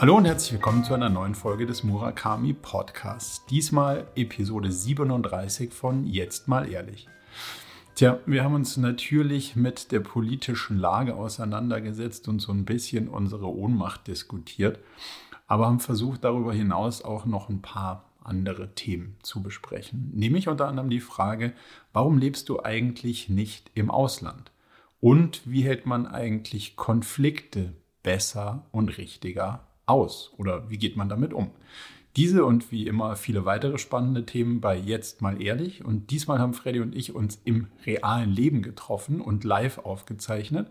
Hallo und herzlich willkommen zu einer neuen Folge des Murakami Podcasts. Diesmal Episode 37 von Jetzt mal ehrlich. Tja, wir haben uns natürlich mit der politischen Lage auseinandergesetzt und so ein bisschen unsere Ohnmacht diskutiert, aber haben versucht, darüber hinaus auch noch ein paar andere Themen zu besprechen. Nämlich unter anderem die Frage, warum lebst du eigentlich nicht im Ausland? Und wie hält man eigentlich Konflikte besser und richtiger aus? Oder wie geht man damit um? Diese und wie immer viele weitere spannende Themen bei Jetzt mal ehrlich. Und diesmal haben Freddy und ich uns im realen Leben getroffen und live aufgezeichnet.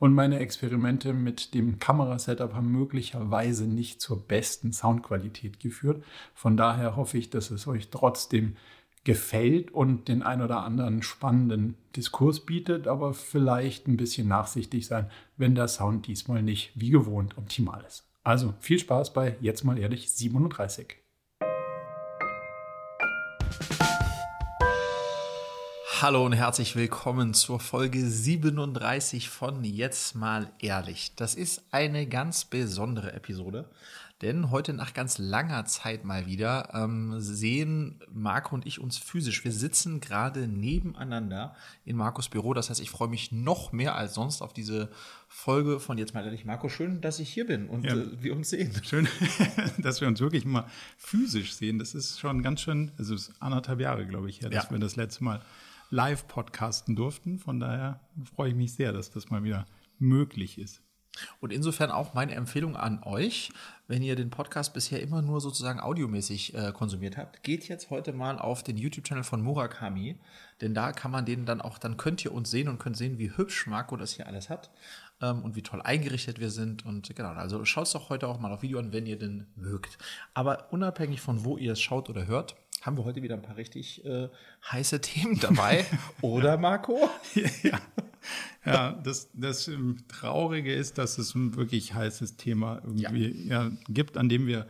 Und meine Experimente mit dem Kamerasetup haben möglicherweise nicht zur besten Soundqualität geführt. Von daher hoffe ich, dass es euch trotzdem gefällt und den ein oder anderen spannenden Diskurs bietet, aber vielleicht ein bisschen nachsichtig sein, wenn der Sound diesmal nicht wie gewohnt optimal ist. Also viel Spaß bei Jetzt mal ehrlich 37. Hallo und herzlich willkommen zur Folge 37 von Jetzt mal ehrlich. Das ist eine ganz besondere Episode, denn heute nach ganz langer Zeit mal wieder ähm, sehen Marco und ich uns physisch. Wir sitzen gerade nebeneinander in Marcos Büro. Das heißt, ich freue mich noch mehr als sonst auf diese Folge von Jetzt mal ehrlich. Marco, schön, dass ich hier bin und ja. äh, wir uns sehen. Schön, dass wir uns wirklich mal physisch sehen. Das ist schon ganz schön, also es ist anderthalb Jahre, glaube ich, her, dass ja. wir das letzte Mal live podcasten durften. Von daher freue ich mich sehr, dass das mal wieder möglich ist. Und insofern auch meine Empfehlung an euch, wenn ihr den Podcast bisher immer nur sozusagen audiomäßig äh, konsumiert habt, geht jetzt heute mal auf den YouTube-Channel von Murakami, denn da kann man den dann auch, dann könnt ihr uns sehen und könnt sehen, wie hübsch Marco das hier alles hat ähm, und wie toll eingerichtet wir sind und genau, also schaut es doch heute auch mal auf Video an, wenn ihr den mögt. Aber unabhängig von wo ihr es schaut oder hört, haben wir heute wieder ein paar richtig äh, heiße Themen dabei, oder Marco? ja, ja das, das ähm, Traurige ist, dass es ein wirklich heißes Thema irgendwie ja. Ja, gibt, an dem wir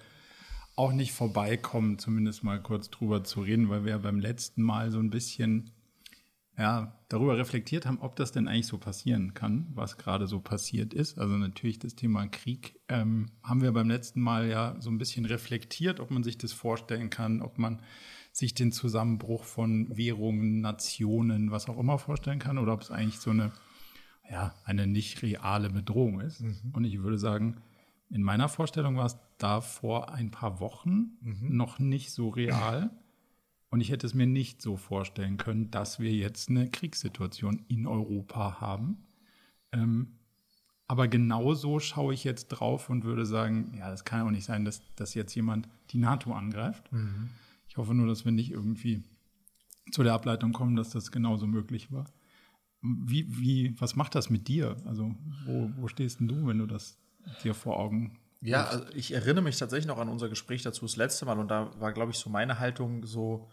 auch nicht vorbeikommen, zumindest mal kurz drüber zu reden, weil wir beim letzten Mal so ein bisschen ja, darüber reflektiert haben, ob das denn eigentlich so passieren kann, was gerade so passiert ist. Also natürlich das Thema Krieg ähm, haben wir beim letzten Mal ja so ein bisschen reflektiert, ob man sich das vorstellen kann, ob man sich den Zusammenbruch von Währungen, Nationen, was auch immer vorstellen kann, oder ob es eigentlich so eine, ja, eine nicht reale Bedrohung ist. Mhm. Und ich würde sagen, in meiner Vorstellung war es da vor ein paar Wochen mhm. noch nicht so real. Und ich hätte es mir nicht so vorstellen können, dass wir jetzt eine Kriegssituation in Europa haben. Ähm, aber genauso schaue ich jetzt drauf und würde sagen, ja, das kann ja auch nicht sein, dass, dass jetzt jemand die NATO angreift. Mhm. Ich hoffe nur, dass wir nicht irgendwie zu der Ableitung kommen, dass das genauso möglich war. Wie, wie, was macht das mit dir? Also, wo, wo stehst denn du, wenn du das dir vor Augen ja, also ich erinnere mich tatsächlich noch an unser Gespräch dazu das letzte Mal und da war, glaube ich, so meine Haltung so,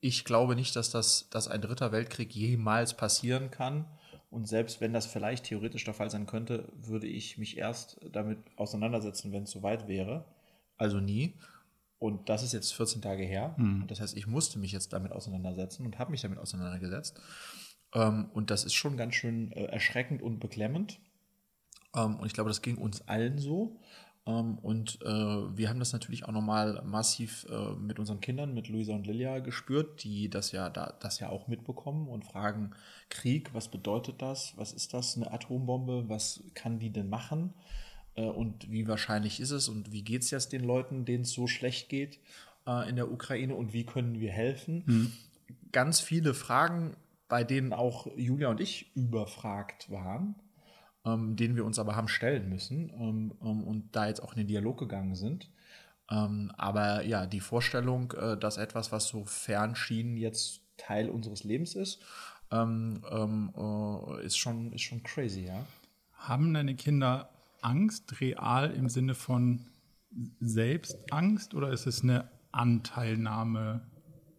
ich glaube nicht, dass das, dass ein dritter Weltkrieg jemals passieren kann. Und selbst wenn das vielleicht theoretisch der Fall sein könnte, würde ich mich erst damit auseinandersetzen, wenn es soweit wäre. Also nie. Und das ist jetzt 14 Tage her. Mhm. Das heißt, ich musste mich jetzt damit auseinandersetzen und habe mich damit auseinandergesetzt. Ähm, und das ist schon ganz schön äh, erschreckend und beklemmend. Ähm, und ich glaube, das ging uns allen so. Ähm, und äh, wir haben das natürlich auch nochmal massiv äh, mit unseren Kindern, mit Luisa und Lilia gespürt, die das ja, da, das ja auch mitbekommen und fragen, Krieg, was bedeutet das? Was ist das, eine Atombombe? Was kann die denn machen? Äh, und wie wahrscheinlich ist es? Und wie geht es jetzt den Leuten, denen es so schlecht geht äh, in der Ukraine? Und wie können wir helfen? Mhm. Ganz viele Fragen, bei denen auch Julia und ich überfragt waren ähm, den wir uns aber haben stellen müssen ähm, ähm, und da jetzt auch in den Dialog gegangen sind. Ähm, aber ja, die Vorstellung, äh, dass etwas, was so fern schien, jetzt Teil unseres Lebens ist, ähm, ähm, äh, ist, schon, ist schon crazy, ja. Haben deine Kinder Angst real im Sinne von Selbstangst oder ist es eine Anteilnahme,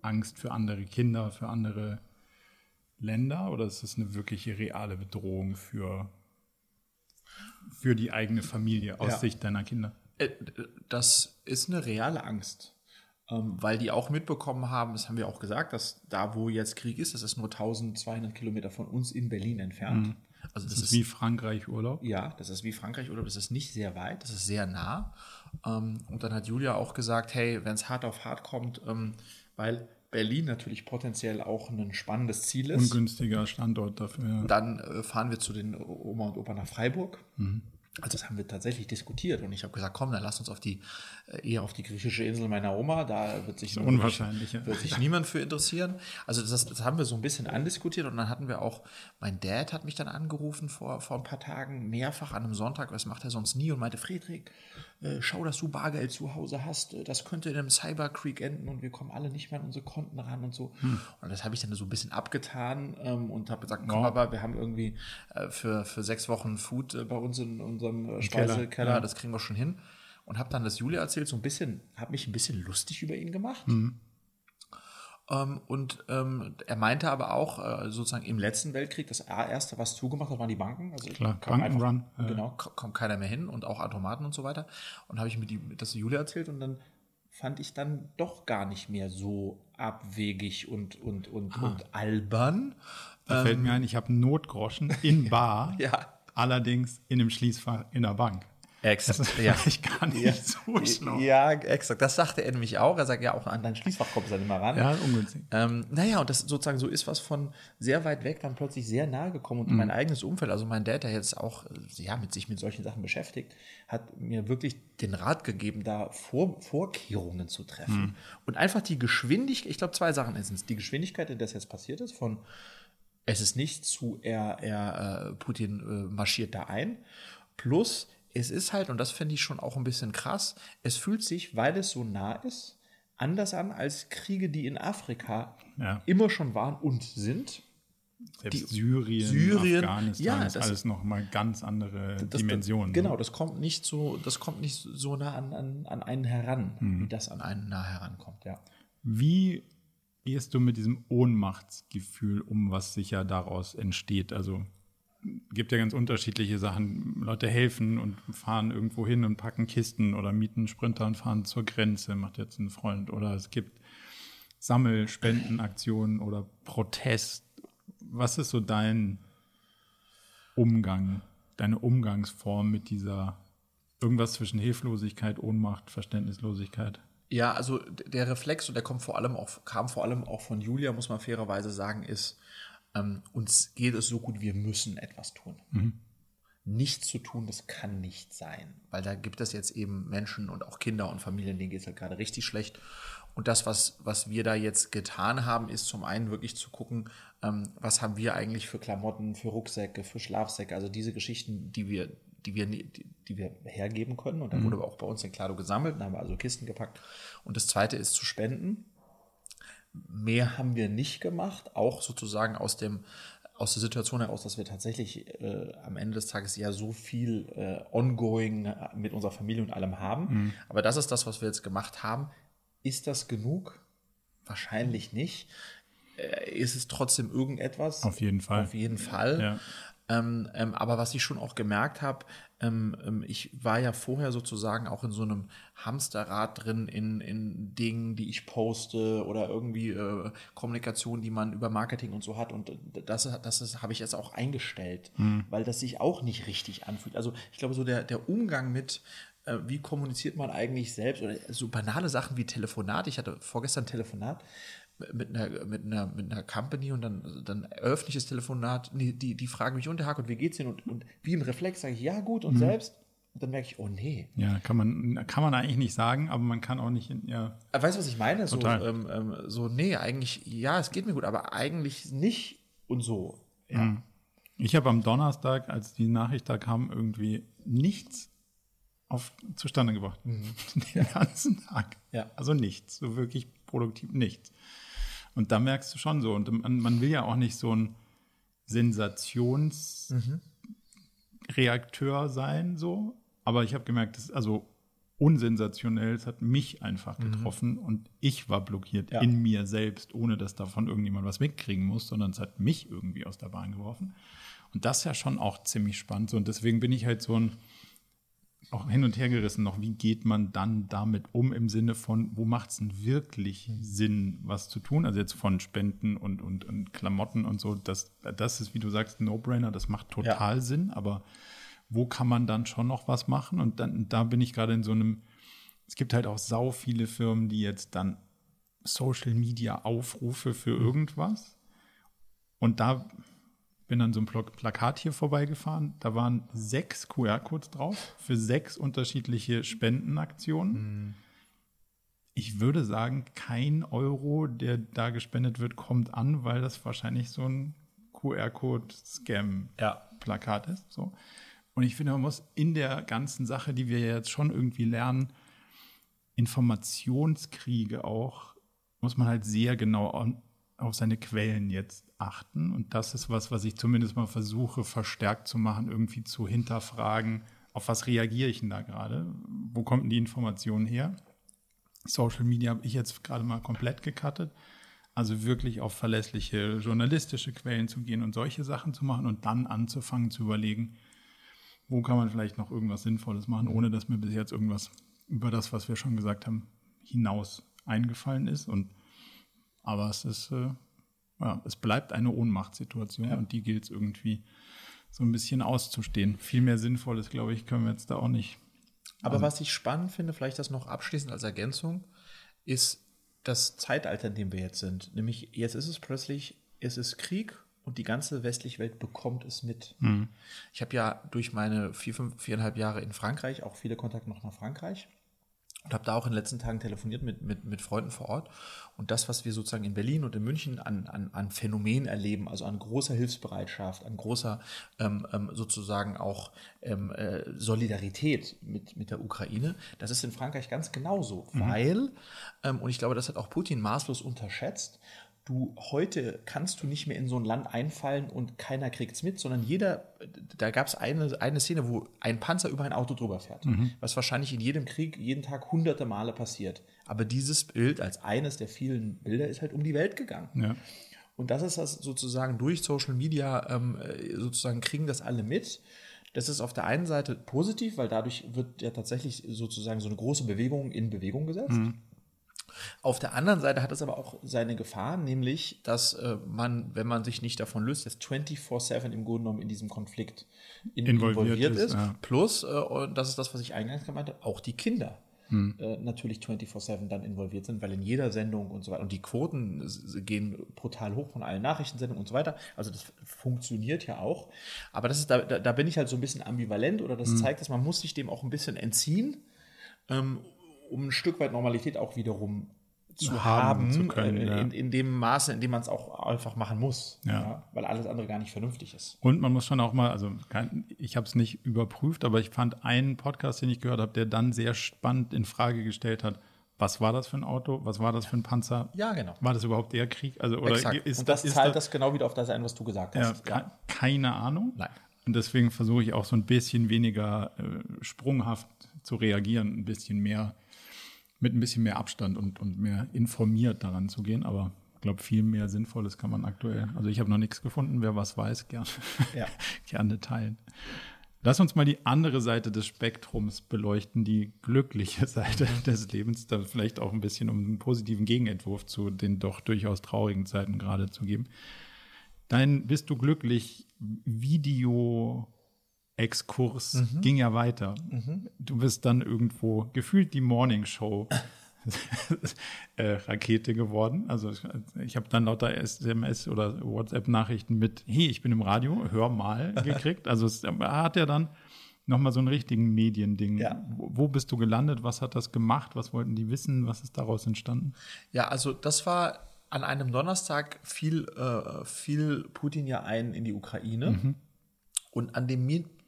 Angst für andere Kinder, für andere Länder oder ist es eine wirkliche reale Bedrohung für für die eigene Familie aus ja. Sicht deiner Kinder? Äh, das ist eine reale Angst, ähm, weil die auch mitbekommen haben, das haben wir auch gesagt, dass da, wo jetzt Krieg ist, das ist nur 1200 Kilometer von uns in Berlin entfernt. Mhm. Also das, das ist, ist wie Frankreich Urlaub? Ja, das ist wie Frankreich Urlaub. Das ist nicht sehr weit, das ist sehr nah. Ähm, und dann hat Julia auch gesagt, hey, wenn es hart auf hart kommt, ähm, weil Berlin natürlich potenziell auch ein spannendes Ziel ist. Ungünstiger Standort dafür. Ja. Dann äh, fahren wir zu den Oma und Opa nach Freiburg. Mhm. Also das haben wir tatsächlich diskutiert und ich habe gesagt, komm, dann lass uns auf die äh, eher auf die griechische Insel meiner Oma, da wird sich, unwahrscheinlich, wird sich niemand für interessieren. Also das, das, haben wir so ein bisschen andiskutiert und dann hatten wir auch, mein Dad hat mich dann angerufen vor, vor ein paar Tagen, mehrfach an einem Sonntag, was macht er sonst nie und meinte, Friedrich, äh, schau, dass du Bargeld zu Hause hast, das könnte in einem Cybercreek enden und wir kommen alle nicht mehr an unsere Konten ran und so. Hm. Und das habe ich dann so ein bisschen abgetan ähm, und habe gesagt, komm, ja. aber wir haben irgendwie äh, für, für sechs Wochen Food äh, bei uns in unserem äh, Speisekeller, ja. das kriegen wir schon hin. Und habe dann das Julia erzählt, so ein bisschen, habe mich ein bisschen lustig über ihn gemacht. Mhm. Ähm, und ähm, er meinte aber auch, äh, sozusagen im letzten Weltkrieg, das erste, was zugemacht hat, waren die Banken. Also Klar, Bankenrun. Genau, kommt keiner mehr hin und auch Automaten und so weiter. Und habe ich mir die, das Julia erzählt und dann fand ich dann doch gar nicht mehr so abwegig und, und, und, ah. und albern. Da ähm, fällt mir ein, ich habe Notgroschen in Bar, ja. allerdings in einem Schließfach in der Bank. Exakt. Das ist ja. gar nicht ja. so schlau. Ja, exakt. Das sagte er nämlich auch. Er sagt ja auch an dein Schließfach kommt es dann immer ran. Ja, ungünstig. Ähm, naja, und das sozusagen so ist was von sehr weit weg dann plötzlich sehr nahe gekommen. Und mhm. mein eigenes Umfeld, also mein Dad, der jetzt auch ja, mit sich mit solchen Sachen beschäftigt, hat mir wirklich den Rat gegeben, da Vor Vorkehrungen zu treffen. Mhm. Und einfach die Geschwindigkeit, ich glaube, zwei Sachen ist es. Die Geschwindigkeit, in der das jetzt passiert ist, von es ist nicht zu, er, er äh, Putin äh, marschiert da ein, plus es ist halt, und das finde ich schon auch ein bisschen krass, es fühlt sich, weil es so nah ist, anders an als Kriege, die in Afrika ja. immer schon waren und sind. Selbst die, Syrien, Syrien, Afghanistan ja, ist alles noch mal ganz andere das, Dimensionen. Das, genau, das kommt nicht so, das kommt nicht so nah an, an, an einen heran, mhm. wie das an einen nah herankommt, ja. Wie gehst du mit diesem Ohnmachtsgefühl um, was sicher daraus entsteht? Also gibt ja ganz unterschiedliche Sachen. Leute helfen und fahren irgendwo hin und packen Kisten oder mieten Sprinter und fahren zur Grenze, macht jetzt ein Freund. Oder es gibt Sammelspendenaktionen oder Protest. Was ist so dein Umgang, deine Umgangsform mit dieser irgendwas zwischen Hilflosigkeit, Ohnmacht, Verständnislosigkeit? Ja, also der Reflex, und der kommt vor allem auch, kam vor allem auch von Julia, muss man fairerweise sagen, ist, ähm, uns geht es so gut, wir müssen etwas tun. Mhm. Nichts zu tun, das kann nicht sein, weil da gibt es jetzt eben Menschen und auch Kinder und Familien, denen geht es halt gerade richtig schlecht. Und das, was, was wir da jetzt getan haben, ist zum einen wirklich zu gucken, ähm, was haben wir eigentlich für Klamotten, für Rucksäcke, für Schlafsäcke, also diese Geschichten, die wir, die wir, die, die wir hergeben können. Und dann mhm. wurde auch bei uns in Klado gesammelt, dann haben wir also Kisten gepackt. Und das zweite ist zu spenden. Mehr haben wir nicht gemacht, auch sozusagen aus dem aus der Situation heraus, dass wir tatsächlich äh, am Ende des Tages ja so viel äh, ongoing mit unserer Familie und allem haben. Mhm. Aber das ist das, was wir jetzt gemacht haben. Ist das genug? Wahrscheinlich nicht. Äh, ist es trotzdem irgendetwas? Auf jeden Fall. Auf jeden Fall. Ja. Ähm, ähm, aber was ich schon auch gemerkt habe, ähm, ähm, ich war ja vorher sozusagen auch in so einem Hamsterrad drin, in, in Dingen, die ich poste oder irgendwie äh, Kommunikation, die man über Marketing und so hat. Und das, das habe ich jetzt auch eingestellt, mhm. weil das sich auch nicht richtig anfühlt. Also ich glaube, so der, der Umgang mit, äh, wie kommuniziert man eigentlich selbst oder so banale Sachen wie Telefonat. Ich hatte vorgestern Telefonat mit einer, mit einer, mit einer Company und dann, dann eröffne ich das Telefonat, die, die, die fragen mich, und Hack, und wie geht's Ihnen? Und, und wie im Reflex sage ich, ja, gut, und mhm. selbst? Und dann merke ich, oh nee. Ja, kann man, kann man eigentlich nicht sagen, aber man kann auch nicht, ja. Weißt du, was ich meine? So, ähm, ähm, so, nee, eigentlich, ja, es geht mir gut, aber eigentlich nicht und so. Ja. Mhm. Ich habe am Donnerstag, als die Nachricht da kam, irgendwie nichts auf, zustande gebracht. Mhm. Den ganzen Tag. Ja. Also nichts, so wirklich produktiv nichts. Und da merkst du schon so, und man, will ja auch nicht so ein Sensationsreakteur mhm. sein, so. Aber ich habe gemerkt, das ist also unsensationell, es hat mich einfach mhm. getroffen mhm. und ich war blockiert ja. in mir selbst, ohne dass davon irgendjemand was mitkriegen muss, sondern es hat mich irgendwie aus der Bahn geworfen. Und das ist ja schon auch ziemlich spannend. So. Und deswegen bin ich halt so ein, auch hin und her gerissen noch, wie geht man dann damit um im Sinne von, wo macht es denn wirklich Sinn, was zu tun? Also jetzt von Spenden und, und, und Klamotten und so, das, das ist, wie du sagst, No-Brainer, das macht total ja. Sinn, aber wo kann man dann schon noch was machen? Und dann, da bin ich gerade in so einem es gibt halt auch sau viele Firmen, die jetzt dann Social Media Aufrufe für irgendwas. Und da bin dann so ein Plakat hier vorbeigefahren. Da waren sechs QR-Codes drauf für sechs unterschiedliche Spendenaktionen. Mhm. Ich würde sagen, kein Euro, der da gespendet wird, kommt an, weil das wahrscheinlich so ein QR-Code-Scam-Plakat ja. ist. So. Und ich finde, man muss in der ganzen Sache, die wir jetzt schon irgendwie lernen, Informationskriege auch, muss man halt sehr genau auf seine Quellen jetzt achten. Und das ist was, was ich zumindest mal versuche, verstärkt zu machen, irgendwie zu hinterfragen, auf was reagiere ich denn da gerade? Wo kommt denn die Information her? Social Media habe ich jetzt gerade mal komplett gecuttet. Also wirklich auf verlässliche journalistische Quellen zu gehen und solche Sachen zu machen und dann anzufangen zu überlegen, wo kann man vielleicht noch irgendwas Sinnvolles machen, ohne dass mir bis jetzt irgendwas über das, was wir schon gesagt haben, hinaus eingefallen ist. Und aber es ist, äh, ja, es bleibt eine Ohnmachtssituation ja. und die gilt es irgendwie so ein bisschen auszustehen. Viel mehr Sinnvolles, glaube ich, können wir jetzt da auch nicht. Aber also, was ich spannend finde, vielleicht das noch abschließend als Ergänzung, ist das Zeitalter, in dem wir jetzt sind. Nämlich jetzt ist es plötzlich, es ist Krieg und die ganze westliche Welt bekommt es mit. Mhm. Ich habe ja durch meine vier, fünf, viereinhalb Jahre in Frankreich auch viele Kontakte noch nach Frankreich und habe da auch in den letzten Tagen telefoniert mit, mit, mit Freunden vor Ort. Und das, was wir sozusagen in Berlin und in München an, an, an Phänomen erleben, also an großer Hilfsbereitschaft, an großer ähm, ähm, sozusagen auch ähm, äh, Solidarität mit, mit der Ukraine, das ist in Frankreich ganz genauso. Mhm. Weil, ähm, und ich glaube, das hat auch Putin maßlos unterschätzt, du heute kannst du nicht mehr in so ein Land einfallen und keiner kriegt es mit, sondern jeder, da gab es eine, eine Szene, wo ein Panzer über ein Auto drüber fährt, mhm. was wahrscheinlich in jedem Krieg jeden Tag hunderte Male passiert. Aber dieses Bild als eines der vielen Bilder ist halt um die Welt gegangen. Ja. Und das ist das sozusagen durch Social Media, ähm, sozusagen kriegen das alle mit. Das ist auf der einen Seite positiv, weil dadurch wird ja tatsächlich sozusagen so eine große Bewegung in Bewegung gesetzt. Mhm. Auf der anderen Seite hat es aber auch seine Gefahr, nämlich, dass äh, man, wenn man sich nicht davon löst, dass 24-7 im Grunde genommen in diesem Konflikt in, involviert, involviert, ist. ist. Ja. Plus, äh, und das ist das, was ich eingangs gemeint habe, auch die Kinder. Hm. Äh, natürlich 24-7 dann involviert sind, weil in jeder Sendung und so weiter, und die Quoten gehen brutal hoch von allen Nachrichtensendungen und so weiter. Also das funktioniert ja auch. Aber das ist, da, da bin ich halt so ein bisschen ambivalent oder das hm. zeigt, dass man muss sich dem auch ein bisschen entziehen. Ähm, um ein Stück weit Normalität auch wiederum zu haben, zu können, in, äh, in, in, dem Maße, in dem man es auch einfach machen muss, ja. Ja, weil alles andere gar nicht vernünftig ist. Und man muss schon auch mal, also kein, ich habe es nicht überprüft, aber ich fand einen Podcast, den ich gehört habe, der dann sehr spannend in Frage gestellt hat, was war das für ein Auto? Was war das für ein Panzer? Ja, genau. War das überhaupt der Krieg? Also, oder Exakt. Ist Und das, das zahlt das, das, genau wieder auf das ein, was du gesagt hast. Ja, keine Ahnung. Nein. Und deswegen versuche ich auch so ein bisschen weniger äh, sprunghaft zu reagieren, ein bisschen mehr mit ein bisschen mehr Abstand und, und mehr informiert daran zu gehen. Aber ich glaube, viel mehr Sinnvolles kann man aktuell. Also ich habe noch nichts gefunden. Wer was weiß, gerne, ja. gerne teilen. Lass uns mal die andere Seite des Spektrums beleuchten, die glückliche Seite des Lebens, da vielleicht auch ein bisschen um einen positiven Gegenentwurf zu den doch durchaus traurigen Zeiten gerade zu geben. Dein Bist du glücklich Video Exkurs mhm. ging ja weiter. Mhm. Du bist dann irgendwo gefühlt die Morning Show äh, Rakete geworden. Also ich, ich habe dann lauter SMS oder WhatsApp-Nachrichten mit, hey, ich bin im Radio, hör mal gekriegt. Also es hat ja dann nochmal so einen richtigen Mediending. Ja. Wo bist du gelandet? Was hat das gemacht? Was wollten die wissen? Was ist daraus entstanden? Ja, also das war an einem Donnerstag fiel, äh, fiel Putin ja ein in die Ukraine. Mhm. Und an dem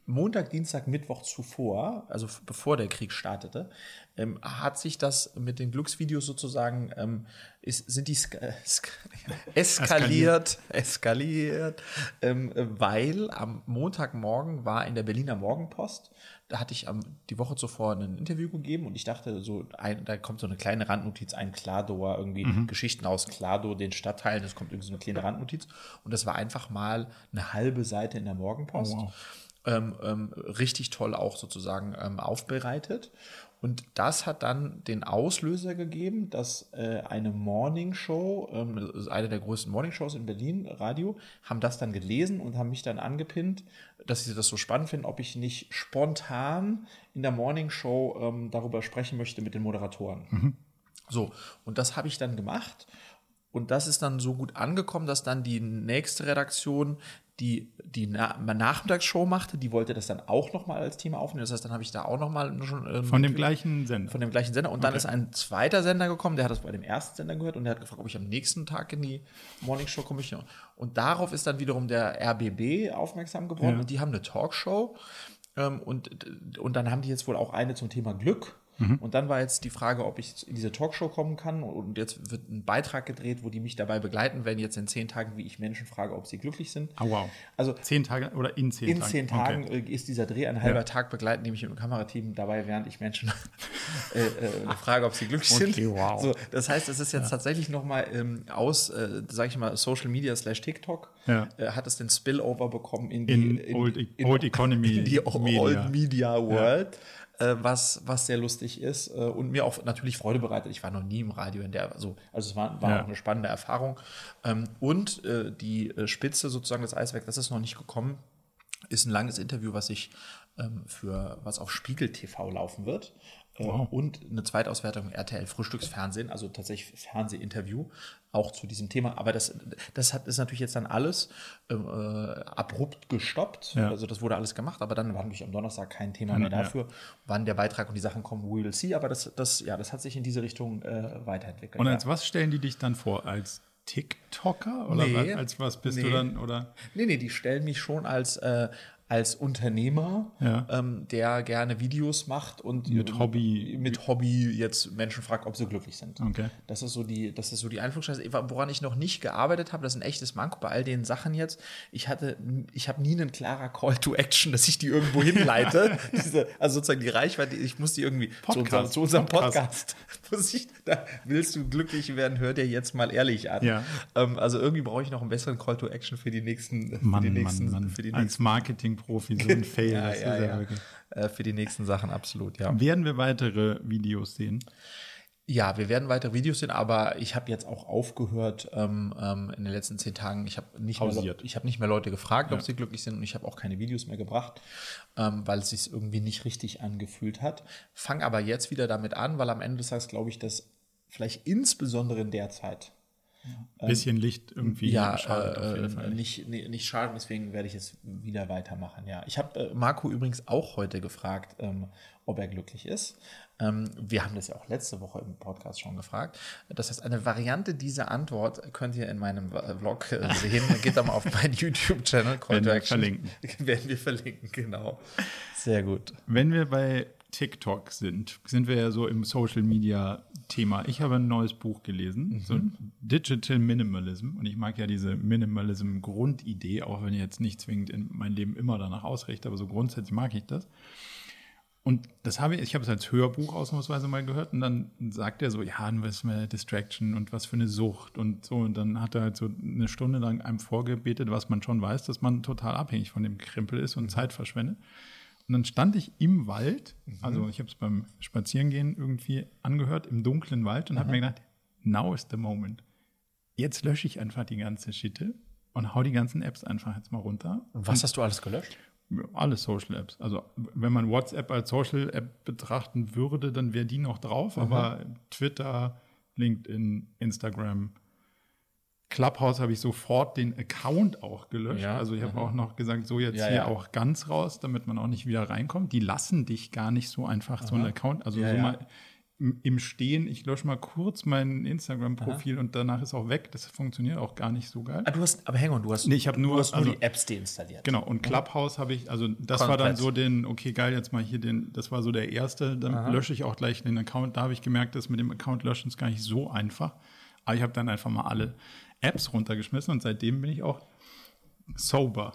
Montag, Dienstag, Mittwoch zuvor, also bevor der Krieg startete, ähm, hat sich das mit den Glücksvideos sozusagen, ähm, ist, sind die äh, eskaliert, eskaliert, ähm, weil am Montagmorgen war in der Berliner Morgenpost, da hatte ich am, die Woche zuvor ein Interview gegeben und ich dachte, so ein, da kommt so eine kleine Randnotiz, ein Klardoor, irgendwie mhm. Geschichten aus Klardoor, den Stadtteilen, das kommt irgendwie so eine kleine Randnotiz und das war einfach mal eine halbe Seite in der Morgenpost. Oh, wow ähm, ähm, richtig toll auch sozusagen ähm, aufbereitet. Und das hat dann den Auslöser gegeben, dass äh, eine Morning Show, ähm, eine der größten Morning Shows in Berlin, Radio, haben das dann gelesen und haben mich dann angepinnt, dass sie das so spannend finden, ob ich nicht spontan in der Morning Show ähm, darüber sprechen möchte mit den Moderatoren. Mhm. So, und das habe ich dann gemacht. Und das ist dann so gut angekommen, dass dann die nächste Redaktion die die Na Nachmittagsshow machte, die wollte das dann auch nochmal als Thema aufnehmen. Das heißt, dann habe ich da auch nochmal schon. Ähm, von dem gleichen Sender. Von dem gleichen Sender. Und dann ist ein zweiter Sender gekommen, der hat das bei dem ersten Sender gehört und der hat gefragt, ob ich am nächsten Tag in die Morning Show komme. Und darauf ist dann wiederum der RBB aufmerksam geworden. Ja. Und die haben eine Talkshow. Ähm, und, und dann haben die jetzt wohl auch eine zum Thema Glück. Mhm. Und dann war jetzt die Frage, ob ich in diese Talkshow kommen kann. Und jetzt wird ein Beitrag gedreht, wo die mich dabei begleiten werden, jetzt in zehn Tagen, wie ich Menschen frage, ob sie glücklich sind. Oh, wow. Also zehn Tage oder in zehn in Tagen? In zehn Tagen okay. Äh, ist dieser Dreh ein halber ja. Tag begleiten, nämlich dem Kamerateam dabei, während ich Menschen äh, äh, frage, ob sie glücklich okay, sind. Wow. So, das heißt, es ist jetzt ja. tatsächlich nochmal ähm, aus, äh, sage ich mal, Social Media slash TikTok, ja. äh, hat es den Spillover bekommen in die in, in, Old, in, Old Economy in die Media. Old Media World was, was sehr lustig ist äh, und mir auch natürlich Freude bereitet. Ich war noch nie im Radio in der, also, also es war, war ja. auch eine spannende Erfahrung. Ähm, und äh, die äh, Spitze sozusagen des Eiswerks, das ist noch nicht gekommen, ist ein langes Interview, was ich ähm, für was auf Spiegel TV laufen wird. Äh, wow. Und eine Zweitauswertung RTL Frühstücksfernsehen, also tatsächlich Fernsehinterview, auch zu diesem Thema. Aber das, das hat, ist natürlich jetzt dann alles äh, abrupt gestoppt. Ja. Also das wurde alles gemacht, aber dann war natürlich am Donnerstag kein Thema mehr dafür, ja. wann der Beitrag und die Sachen kommen, we will see. Aber das, das, ja, das hat sich in diese Richtung äh, weiterentwickelt. Und als ja. was stellen die dich dann vor? Als TikToker? Oder nee, als was bist nee. du dann? Oder? Nee, nee, die stellen mich schon als, äh, als Unternehmer, ja. ähm, der gerne Videos macht und mit Hobby mit Hobby jetzt Menschen fragt, ob sie glücklich sind. Okay. Das ist so die, das ist so die Einflussschneise. Woran ich noch nicht gearbeitet habe, das ist ein echtes Manko bei all den Sachen jetzt. Ich hatte, ich habe nie einen klarer Call to Action, dass ich die irgendwo hinleite. Diese, also sozusagen die Reichweite, ich muss die irgendwie zu, unserem, zu unserem Podcast. Podcast ich, da willst du glücklich werden, hör dir jetzt mal ehrlich an. Ja. Ähm, also irgendwie brauche ich noch einen besseren Call to Action für die nächsten, Mann, für die nächsten, Mann, Mann. für die nächsten. Als Marketing Profi, so ein Fail. ja, ja, ja, äh, für die nächsten Sachen absolut, ja. Werden wir weitere Videos sehen? Ja, wir werden weitere Videos sehen, aber ich habe jetzt auch aufgehört ähm, ähm, in den letzten zehn Tagen. Ich habe nicht, mehr, ich hab nicht mehr Leute gefragt, ja. ob sie glücklich sind und ich habe auch keine Videos mehr gebracht, ähm, weil es sich irgendwie nicht richtig angefühlt hat. Fang aber jetzt wieder damit an, weil am Ende des Tages glaube ich, dass vielleicht insbesondere in der Zeit ein bisschen Licht irgendwie ja, schadet äh, auf jeden Fall. Nicht, nicht, nicht schaden, deswegen werde ich es wieder weitermachen. Ja, ich habe äh, Marco übrigens auch heute gefragt, ähm, ob er glücklich ist. Ähm, wir haben das ja auch letzte Woche im Podcast schon gefragt. Das heißt, eine Variante dieser Antwort könnt ihr in meinem Vlog äh, sehen. Geht doch mal auf meinen YouTube-Channel. Werden wir verlinken. Werden wir verlinken, genau. Sehr gut. Wenn wir bei TikTok sind, sind wir ja so im Social Media Thema. Ich habe ein neues Buch gelesen, mhm. so Digital Minimalism. Und ich mag ja diese Minimalism-Grundidee, auch wenn ich jetzt nicht zwingend in mein Leben immer danach ausrichte, aber so grundsätzlich mag ich das. Und das habe ich, ich habe es als Hörbuch ausnahmsweise mal gehört und dann sagt er so, ja, was ist eine Distraction und was für eine Sucht und so. Und dann hat er halt so eine Stunde lang einem vorgebetet, was man schon weiß, dass man total abhängig von dem Krempel ist und mhm. Zeit verschwendet. Und dann stand ich im Wald, mhm. also ich habe es beim Spazierengehen irgendwie angehört, im dunklen Wald und habe mir gedacht, now is the moment. Jetzt lösche ich einfach die ganze Schitte und hau die ganzen Apps einfach jetzt mal runter. Und was und hast du alles gelöscht? Alle Social Apps. Also wenn man WhatsApp als Social App betrachten würde, dann wäre die noch drauf, mhm. aber Twitter, LinkedIn, Instagram, Clubhouse habe ich sofort den Account auch gelöscht. Ja, also ich habe auch noch gesagt, so jetzt ja, hier ja. auch ganz raus, damit man auch nicht wieder reinkommt. Die lassen dich gar nicht so einfach aha. so einen Account. Also so mal im Stehen, ich lösche mal kurz mein Instagram-Profil und danach ist auch weg. Das funktioniert auch gar nicht so geil. Ah, du hast, aber hang on, du hast, nee, ich nur, du hast nur also, die Apps deinstalliert. Genau, und Clubhouse habe ich, also das Komplett. war dann so den, okay, geil, jetzt mal hier den, das war so der erste, dann Aha. lösche ich auch gleich den Account. Da habe ich gemerkt, dass mit dem Account löschen ist gar nicht so einfach. Aber ich habe dann einfach mal alle Apps runtergeschmissen und seitdem bin ich auch sober.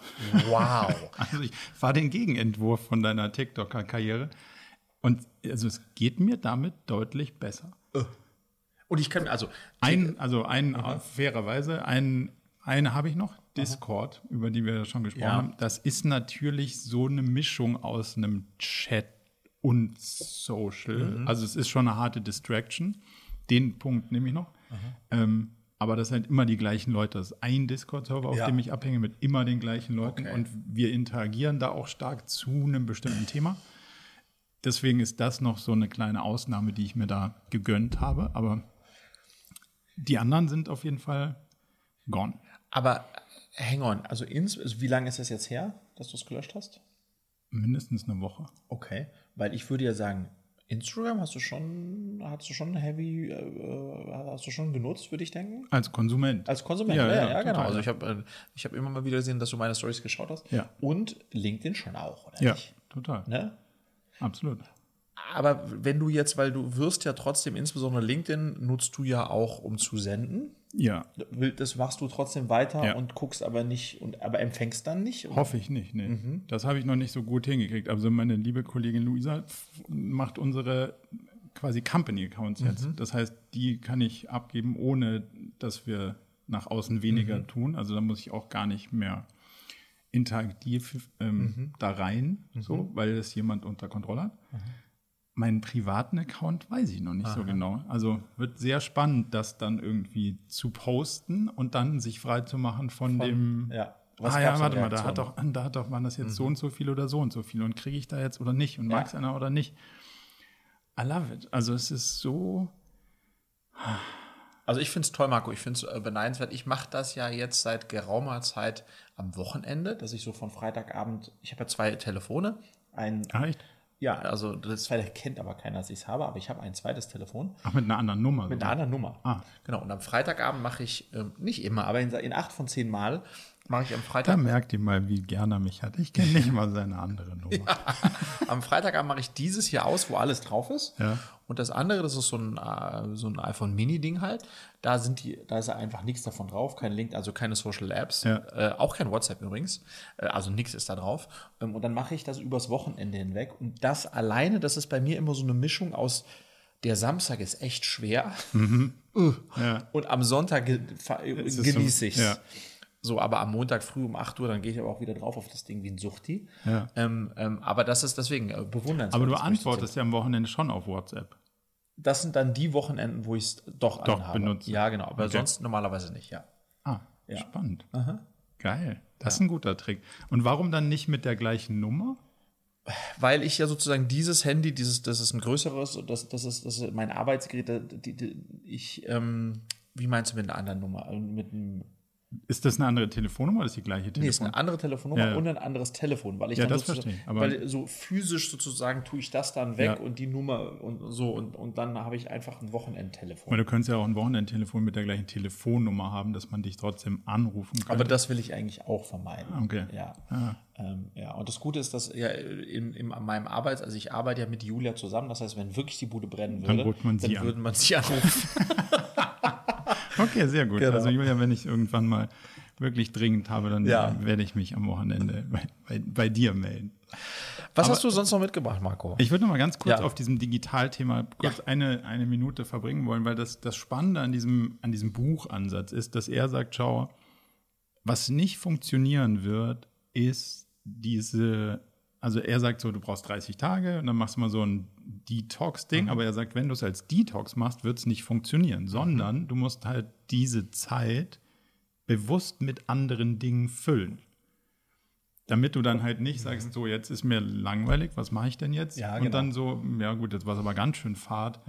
Wow. also ich war den Gegenentwurf von deiner TikToker-Karriere. Und also es geht mir damit deutlich besser. Äh. Und ich kann, also. Ein, also ein, Aha. fairerweise, ein, eine habe ich noch, Discord, Aha. über die wir schon gesprochen ja. haben. Das ist natürlich so eine Mischung aus einem Chat unsocial. Also es ist schon eine harte Distraction. Den Punkt nehme ich noch. Ähm, aber das sind immer die gleichen Leute. Das ist ein Discord-Server, auf Ja. dem ich abhänge, mit immer den gleichen Leuten. Okay. Und wir interagieren da auch stark zu einem bestimmten Thema. Deswegen ist das noch so eine kleine Ausnahme, die ich mir da gegönnt habe. Aber die anderen sind auf jeden Fall gone. Aber hang on, also, ins, also wie lange ist das jetzt her, dass du es gelöscht hast? Mindestens eine Woche. Okay, weil ich würde ja sagen, Instagram hast du schon, hast du schon heavy, äh, hast du schon genutzt, würde ich denken? Als Konsument. Als Konsument, Ja, ja, ja, ja, genau. Also ich habe äh, ich hab immer mal wieder gesehen, dass du meine Stories geschaut hast. Ja. Und LinkedIn schon auch, oder ja, nicht? total. Ne? Absolut. Aber wenn du jetzt, weil du wirst ja trotzdem, insbesondere LinkedIn, nutzt du ja auch, um zu senden. Ja, Will- Das machst du trotzdem weiter Ja. und guckst aber nicht, und, aber empfängst dann nicht? oder? hoffe ich nicht. Nee. Mhm. Das habe ich noch nicht so gut hingekriegt. Also meine liebe Kollegin Luisa macht unsere quasi Company-Accounts Mhm. jetzt. Das heißt, die kann ich abgeben, ohne dass wir nach außen weniger Mhm. tun. Also da muss ich auch gar nicht mehr interaktiv ähm, Mhm. da rein, so, weil das jemand unter Kontrolle hat. Meinen privaten Account weiß ich noch nicht so genau. Also wird sehr spannend, das dann irgendwie zu posten und dann sich frei zu machen von, dem. Ja. ah ja, warte mal, da hat, doch, da hat doch, waren das Mhm. jetzt so und so viel oder so und so viel und kriege ich da jetzt oder nicht und Ja. mag es einer oder nicht. I love it. Also es ist so. Also ich finde es toll, Marco. Ich finde es äh, beneidenswert. Ich mache das ja jetzt seit geraumer Zeit am Wochenende, dass ich so von Freitagabend, ich habe ja zwei Telefone. Ein, Ah, echt? Ja, also das zweite kennt aber keiner, dass ich es habe, aber ich habe ein zweites Telefon Ach, mit einer anderen Nummer. mit sogar. einer anderen Nummer. Ah. Genau. Und am Freitagabend mache ich, ähm, nicht immer, aber in, in acht von zehn Mal mache ich am Da Freitag. merkt ihr mal, wie gern er mich hat. Ich kenne nicht mal seine andere Nummer. Am Freitagabend mache ich dieses hier aus, wo alles drauf ist. Ja. Und das andere, das ist so ein, äh, so ein iPhone Mini-Ding halt. Da sind die, da ist einfach nichts davon drauf, kein Link, also keine Social Apps, Ja. äh, auch kein WhatsApp übrigens. Äh, also nichts ist da drauf. Ähm, und dann mache ich das übers Wochenende hinweg. Und das alleine, das ist bei mir immer so eine Mischung aus der Samstag ist echt schwer Ja. und am Sonntag ge genieße so- ich's. ja. So, aber am Montag früh um 8 Uhr, dann gehe ich aber auch wieder drauf auf das Ding wie ein Suchti. Ja. Ähm, ähm, aber das ist deswegen äh, bewundernswert. Aber du antwortest ja am Wochenende schon auf WhatsApp. das sind dann die Wochenenden, wo ich es doch, Doch, anhabe. benutze. Ja, genau. Aber Okay. sonst normalerweise nicht, ja. Ah, Ja. spannend. Geil. Das ist ein guter Trick. Und warum dann nicht mit der gleichen Nummer? Weil ich ja sozusagen dieses Handy, dieses, das ist ein größeres, das, das, ist, das ist mein Arbeitsgerät, die, die, ich, ähm, wie meinst du mit einer anderen Nummer? Also Mit einem, Ist das eine andere Telefonnummer oder ist die gleiche nee, ist Telefonnummer? eine andere Telefonnummer Ja, und ein anderes Telefon, weil ich Ja, dann verstehe weil so physisch sozusagen tue ich das dann weg Ja. und die Nummer und so und, und dann habe ich einfach ein Wochenendtelefon. Weil du könntest ja auch ein Wochenendtelefon mit der gleichen Telefonnummer haben, dass man dich trotzdem anrufen kann. Aber das will ich eigentlich auch vermeiden. Okay. Ja. Ah. Ähm, ja, und das Gute ist, dass ja in, in meinem Arbeits, also ich arbeite ja mit Julia zusammen, das heißt, wenn wirklich die Bude brennen Dann würde, ruft man dann an. würde man sie anrufen. Okay, sehr gut. Genau. Also Julia, wenn ich irgendwann mal wirklich dringend habe, dann Ja. werde ich mich am Wochenende bei, bei, bei dir melden. Was hast du sonst noch mitgebracht, Marco? Ich würde noch mal ganz kurz Ja. auf diesem Digitalthema kurz eine, eine Minute verbringen wollen, weil das, das Spannende an diesem, an diesem Buchansatz ist, dass er sagt, schau, was nicht funktionieren wird, ist diese, also er sagt so, du brauchst 30 Tage und dann machst du mal so ein Detox-Ding, aber er sagt, wenn du es als Detox machst, wird es nicht funktionieren, sondern du musst halt diese Zeit bewusst mit anderen Dingen füllen. Damit du dann halt nicht sagst, so jetzt ist mir langweilig, was mache ich denn jetzt? Ja, Und genau. dann so, ja gut, jetzt war es aber ganz schön fad.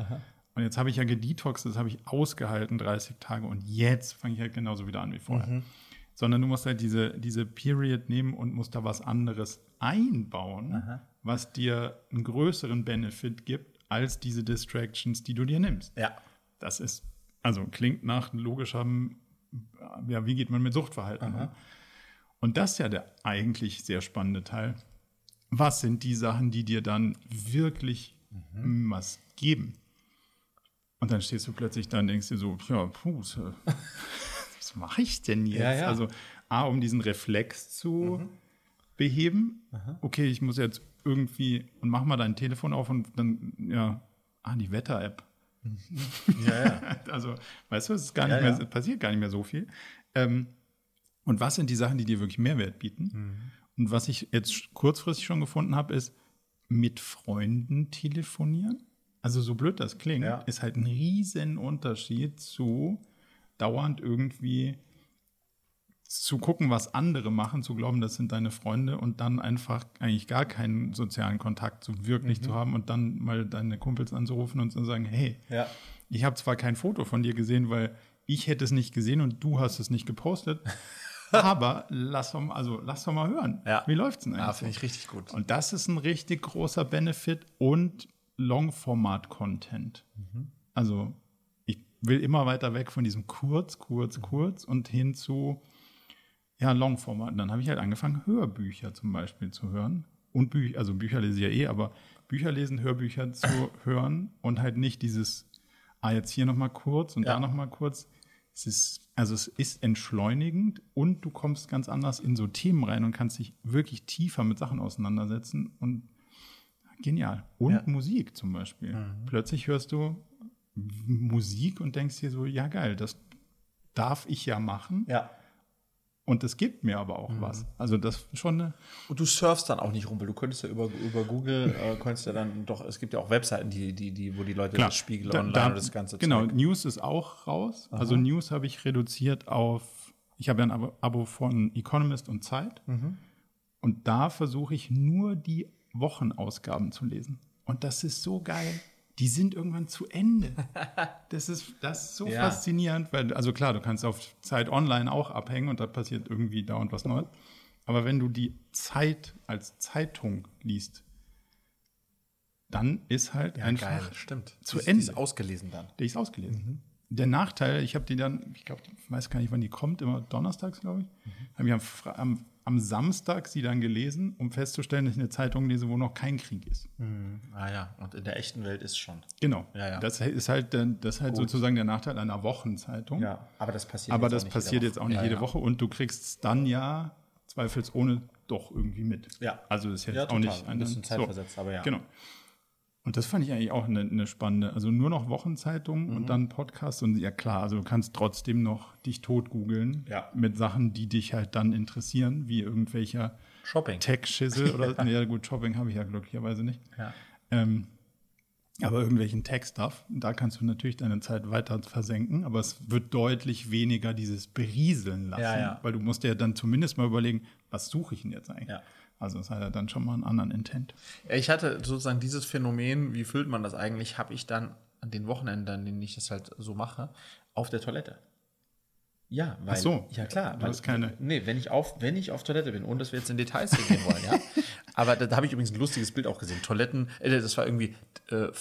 Und jetzt habe ich ja gedetoxt, das habe ich ausgehalten, 30 Tage. Und jetzt fange ich halt genauso wieder an wie vorher. Mhm. Sondern du musst halt diese, diese Period nehmen und musst da was anderes einbauen, was dir einen größeren Benefit gibt, als diese Distractions, die du dir nimmst. Ja. Das ist, also klingt nach logischem, ja, wie geht man mit Suchtverhalten um? Und das ist ja der eigentlich sehr spannende Teil. Was sind die Sachen, die dir dann wirklich Mhm. was geben? Und dann stehst du plötzlich da und denkst dir so, ja, puh, was mache ich denn jetzt? Ja, ja. Also, A, um diesen Reflex zu beheben. Okay, ich muss jetzt irgendwie, und mach mal dein Telefon auf und dann, ja, ah, die Wetter-App. Ja, ja. Also, weißt du, es ist gar nicht Ja, mehr, ja. es passiert gar nicht mehr so viel. Ähm, und was sind die Sachen, die dir wirklich Mehrwert bieten? Mhm. Und was ich jetzt kurzfristig schon gefunden habe, ist, mit Freunden telefonieren. Also so blöd das klingt, Ja. ist halt ein riesen Unterschied zu dauernd irgendwie zu gucken, was andere machen, zu glauben, das sind deine Freunde und dann einfach eigentlich gar keinen sozialen Kontakt so wirklich Mhm. zu haben und dann mal deine Kumpels anzurufen und zu sagen, hey, Ja. ich habe zwar kein Foto von dir gesehen, weil ich hätte es nicht gesehen und du hast es nicht gepostet, aber lass doch mal, also lass doch mal hören. Ja. Wie läuft's denn eigentlich? Ja, finde ich richtig gut. Und das ist ein richtig großer Benefit und Longformat-Content. Also ich will immer weiter weg von diesem kurz, kurz, kurz und hin zu ja, Longformat. Und dann habe ich halt angefangen, Hörbücher zum Beispiel zu hören. Und Bücher, also Bücher lese ich ja eh, aber Bücher lesen, Hörbücher zu hören und halt nicht dieses, ah, jetzt hier nochmal kurz und Ja. da nochmal kurz. Es ist, also es ist entschleunigend und du kommst ganz anders in so Themen rein und kannst dich wirklich tiefer mit Sachen auseinandersetzen und genial. Und Ja. Musik zum Beispiel. Plötzlich hörst du Musik und denkst dir so, ja geil, das darf ich ja machen. Ja. Und es gibt mir aber auch was. Also das schon eine. Und du surfst dann auch nicht rum, weil du könntest ja über, über Google, äh, könntest ja dann doch, es gibt ja auch Webseiten, die, die, die, wo die Leute das Spiegel da- online da- und das ganze Genau, Zeug. News ist auch raus. Also News habe ich reduziert auf, ich habe ja ein Abo, Abo von Economist und Zeit. Mhm. Und da versuche ich nur die Wochenausgaben zu lesen. Und das ist so geil. Die sind irgendwann zu Ende. Das ist, das ist so Ja. faszinierend, weil, also klar, du kannst auf Zeit online auch abhängen und da passiert irgendwie dauernd was Neues. Aber wenn du die Zeit als Zeitung liest, dann ist halt Ja, einfach geil, stimmt. zu Die ist- Ende. Die ist ausgelesen dann. die ist ausgelesen. Der Nachteil, ich habe die dann, ich glaube, ich weiß gar nicht, wann die kommt, immer donnerstags, glaube ich. Habe ich am, am, am Samstag sie dann gelesen, um festzustellen, dass ich eine Zeitung lese, wo noch kein Krieg ist. Ah ja, und in der echten Welt ist schon. Genau. Ja, ja. Das ist halt, das ist halt sozusagen der Nachteil einer Wochenzeitung. Ja, aber das passiert Aber jetzt das auch nicht passiert jede jetzt auch nicht Ja, jede ja. Woche und du kriegst es dann ja zweifelsohne doch irgendwie mit. Ja. Also ist jetzt Ja, auch total. nicht Ein bisschen zeitversetzt, aber ja. Genau. Und das fand ich eigentlich auch eine, eine spannende, also nur noch Wochenzeitung Mhm. und dann Podcast und ja klar, also du kannst trotzdem noch dich tot googeln Ja. mit Sachen, die dich halt dann interessieren, wie irgendwelcher Shopping. Tech-Schissel oder, ja gut, Shopping habe ich ja glücklicherweise nicht. Ja. Ähm, aber irgendwelchen Tech-Stuff, da kannst du natürlich deine Zeit weiter versenken, aber es wird deutlich weniger dieses Berieseln lassen, Ja, ja. weil du musst dir dann zumindest mal überlegen, was suche ich denn jetzt eigentlich? Also das hat ja dann schon mal einen anderen Intent. Ich hatte sozusagen dieses Phänomen, wie füllt man das eigentlich, habe ich dann an den Wochenenden, an denen ich das halt so mache, auf der Toilette. Ja, weil, Ach so. ja klar. Du hast keine- Nee, wenn ich, auf, wenn ich auf Toilette bin, ohne dass wir jetzt in Details gehen wollen, ja. Aber da, da habe ich übrigens ein lustiges Bild auch gesehen. Toiletten, äh, das war irgendwie, äh, äh,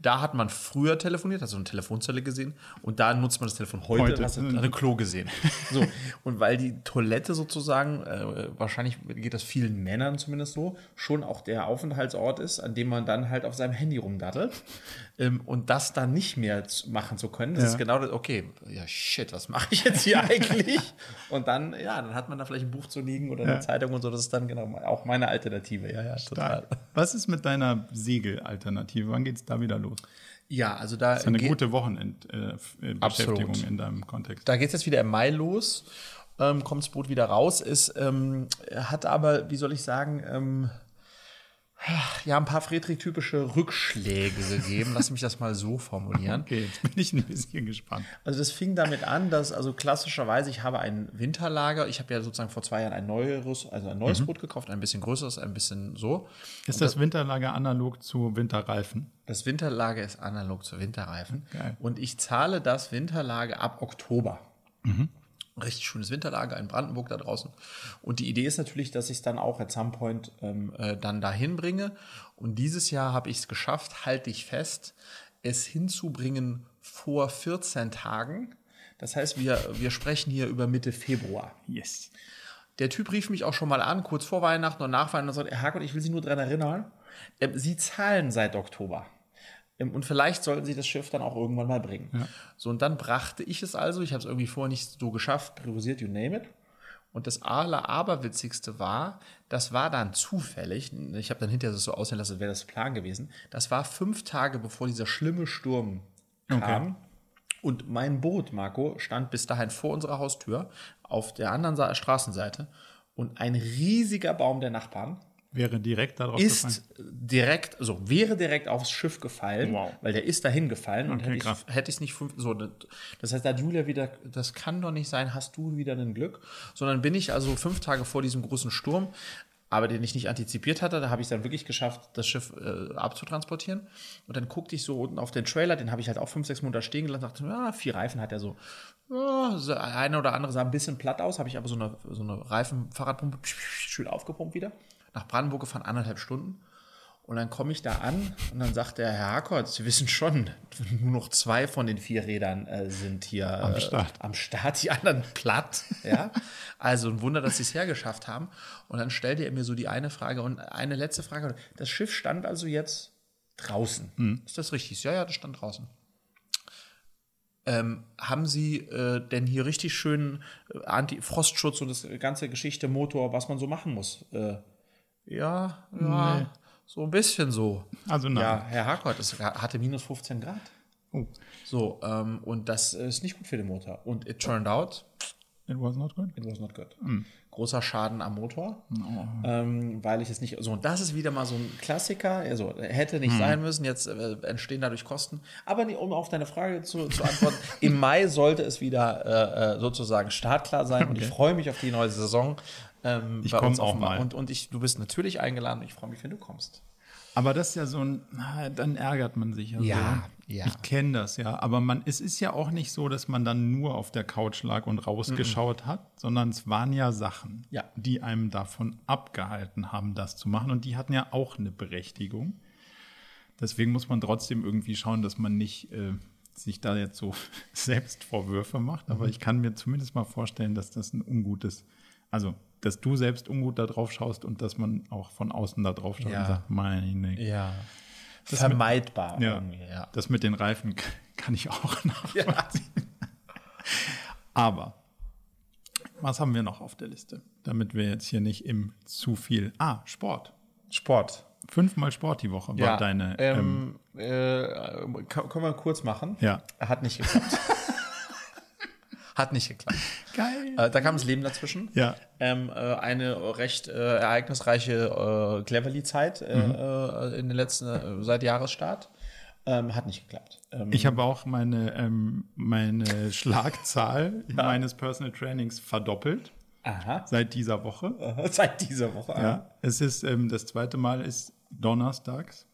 da hat man früher telefoniert, hast du eine Telefonzelle gesehen und da nutzt man das Telefon heute, Heute. hast du ein Klo gesehen. So, und weil die Toilette sozusagen, äh, wahrscheinlich geht das vielen Männern zumindest so, schon auch der Aufenthaltsort ist, an dem man dann halt auf seinem Handy rumdattelt. Ähm, und das dann nicht mehr machen zu können, das Ja. ist genau das, okay, ja shit, was mache ich jetzt hier eigentlich? Und dann, ja, dann hat man da vielleicht ein Buch zu liegen oder eine Ja. Zeitung und so, das ist dann genau auch meine Alternative, ja, ja, total. Was ist mit deiner Segel-Alternative? Wann geht es da wieder los? Ja, also da Das ist eine gute Wochenendbeschäftigung äh, Absolut. in deinem Kontext. Da geht es jetzt wieder im Mai los, ähm, kommt das Boot wieder raus, ist, ähm, hat aber, wie soll ich sagen, ähm, ja, ein paar Friedrich-typische Rückschläge gegeben. Lass mich das mal so formulieren. Okay, jetzt bin ich ein bisschen gespannt. Also das fing damit an, dass also klassischerweise ich habe ein Winterlager. Ich habe ja sozusagen vor zwei Jahren ein neues, also ein neues Boot gekauft, ein bisschen größeres, ein bisschen so. Ist das Winterlager analog zu Winterreifen? Das Winterlager ist analog zu Winterreifen. Geil. Und ich zahle das Winterlager ab Oktober. Richtig schönes Winterlager in Brandenburg da draußen. Und die Idee ist natürlich, dass ich es dann auch at some point ähm, äh, dann dahin bringe. Und dieses Jahr habe ich es geschafft, halte ich fest, es hinzubringen vor 14 Tagen. Das heißt, wir, wir sprechen hier über Mitte Februar. Yes. Der Typ rief mich auch schon mal an, kurz vor Weihnachten und nach Weihnachten und sagte, Herr Herrgott, ich will Sie nur daran erinnern, ähm, Sie zahlen seit Oktober. Und vielleicht sollten Sie das Schiff dann auch irgendwann mal bringen. So, und dann brachte ich es also, ich habe es irgendwie vorher nicht so geschafft, priorisiert, you name it. Und das aller aberwitzigste war, das war dann zufällig, ich habe dann hinterher so aussehen lassen, als wäre das Plan gewesen, das war fünf Tage bevor dieser schlimme Sturm kam. Und mein Boot, Marco, stand bis dahin vor unserer Haustür auf der anderen Straßenseite und ein riesiger Baum der Nachbarn Wäre direkt darauf ist gefallen? direkt, also wäre direkt aufs Schiff gefallen, Wow. weil der ist dahin gefallen und Okay, hätte krass. ich hätte ich nicht fünf, so das heißt, da hat Julia wieder, das kann doch nicht sein, hast du wieder ein Glück, sondern bin ich also fünf Tage vor diesem großen Sturm, aber den ich nicht antizipiert hatte, da habe ich es dann wirklich geschafft, das Schiff äh, abzutransportieren und dann guckte ich so unten auf den Trailer, den habe ich halt auch fünf, sechs Monate stehen gelassen, dachte, ja, vier Reifen hat er so. So eine oder andere sah ein bisschen platt aus, habe ich aber so eine, so eine Reifenfahrradpumpe schön aufgepumpt wieder. Nach Brandenburg gefahren, anderthalb Stunden. Und dann komme ich da an und dann sagt der Herr Harkort, Sie wissen schon, nur noch zwei von den vier Rädern äh, sind hier am, Start. am Start, die anderen platt. Ja? Also ein Wunder, dass Sie es hergeschafft haben. Und dann stellte er mir so die eine Frage und eine letzte Frage. Das Schiff stand also jetzt draußen. Ist das richtig? Ja, ja, das stand draußen. Ähm, haben Sie äh, denn hier richtig schön äh, Anti-Frostschutz und das ganze Geschichte Motor, was man so machen muss? Äh, ja, ja, Nee. so ein bisschen so. Also nein. Ja, Herr Harkort, es hatte minus 15 Grad. Oh, So, ähm, und das ist nicht gut für den Motor. Und it turned out, it was not good. it was not good. Hm. Großer Schaden am Motor, Oh. ähm, weil ich es nicht. So, und das ist wieder mal so ein Klassiker. Also, hätte nicht sein müssen. Jetzt äh, entstehen dadurch Kosten. Aber nee, um auf deine Frage zu, zu antworten, im Mai sollte es wieder äh, äh, sozusagen startklar sein. Und ich freue mich auf die neue Saison. Ähm, Ich bei komm uns auf auch mal. Und, und ich, du bist natürlich eingeladen. Ich freue mich, wenn du kommst. Aber das ist ja so ein, dann ärgert man sich ja, Ja, so. ja. Ich kenne das ja, aber man, es ist ja auch nicht so, dass man dann nur auf der Couch lag und rausgeschaut hat, sondern es waren ja Sachen, Ja. die einem davon abgehalten haben, das zu machen und die hatten ja auch eine Berechtigung. Deswegen muss man trotzdem irgendwie schauen, dass man nicht äh, sich da jetzt so selbst Vorwürfe macht, aber Mhm. ich kann mir zumindest mal vorstellen, dass das ein ungutes, also dass du selbst ungut da drauf schaust und dass man auch von außen da drauf schaut Ja. und sagt, meine Ja. Das Vermeidbar. ja, irgendwie, ja. das mit den Reifen kann ich auch nachvollziehen. Aber was haben wir noch auf der Liste, damit wir jetzt hier nicht im zu viel. Ah, Sport. Sport. Fünfmal Sport die Woche war deine. Ähm, ähm, äh, kann, können wir kurz machen? ja. Hat nicht geklappt. Hat nicht geklappt. Geil. Äh, da kam das Leben dazwischen. Ja. Ähm, äh, eine recht äh, ereignisreiche äh, Cleverly-Zeit äh, Mhm. äh, in den letzten, seit Jahresstart. Ähm, hat nicht geklappt. Ähm, Ich habe auch meine, ähm, meine Schlagzahl meines Personal Trainings verdoppelt aha. seit dieser Woche. Seit dieser Woche. Ja, es ist ähm, das zweite Mal ist donnerstags.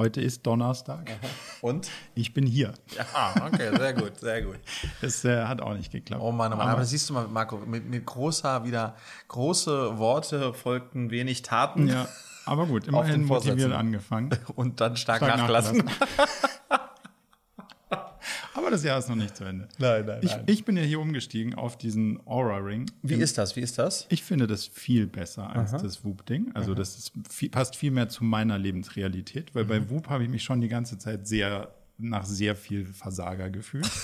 Heute ist Donnerstag. Und? Ich bin hier. Ja, okay, sehr gut, sehr gut. Das äh, hat auch nicht geklappt. Oh Mann, oh Mann. Aber Aber siehst du mal, Marco, mit, mit großer, wieder große Worte folgten wenig Taten Ja, aber gut, immerhin motiviert angefangen. und dann stark, Stark nachgelassen. Aber das Jahr ist noch nicht zu Ende. Nein, nein, Ich, ich bin ja hier umgestiegen auf diesen Aura Ring. Wie ist das? Wie ist das? Ich finde das viel besser als das Whoop-Ding. Also das ist viel, passt viel mehr zu meiner Lebensrealität, weil bei Whoop habe ich mich schon die ganze Zeit sehr nach sehr viel Versager gefühlt.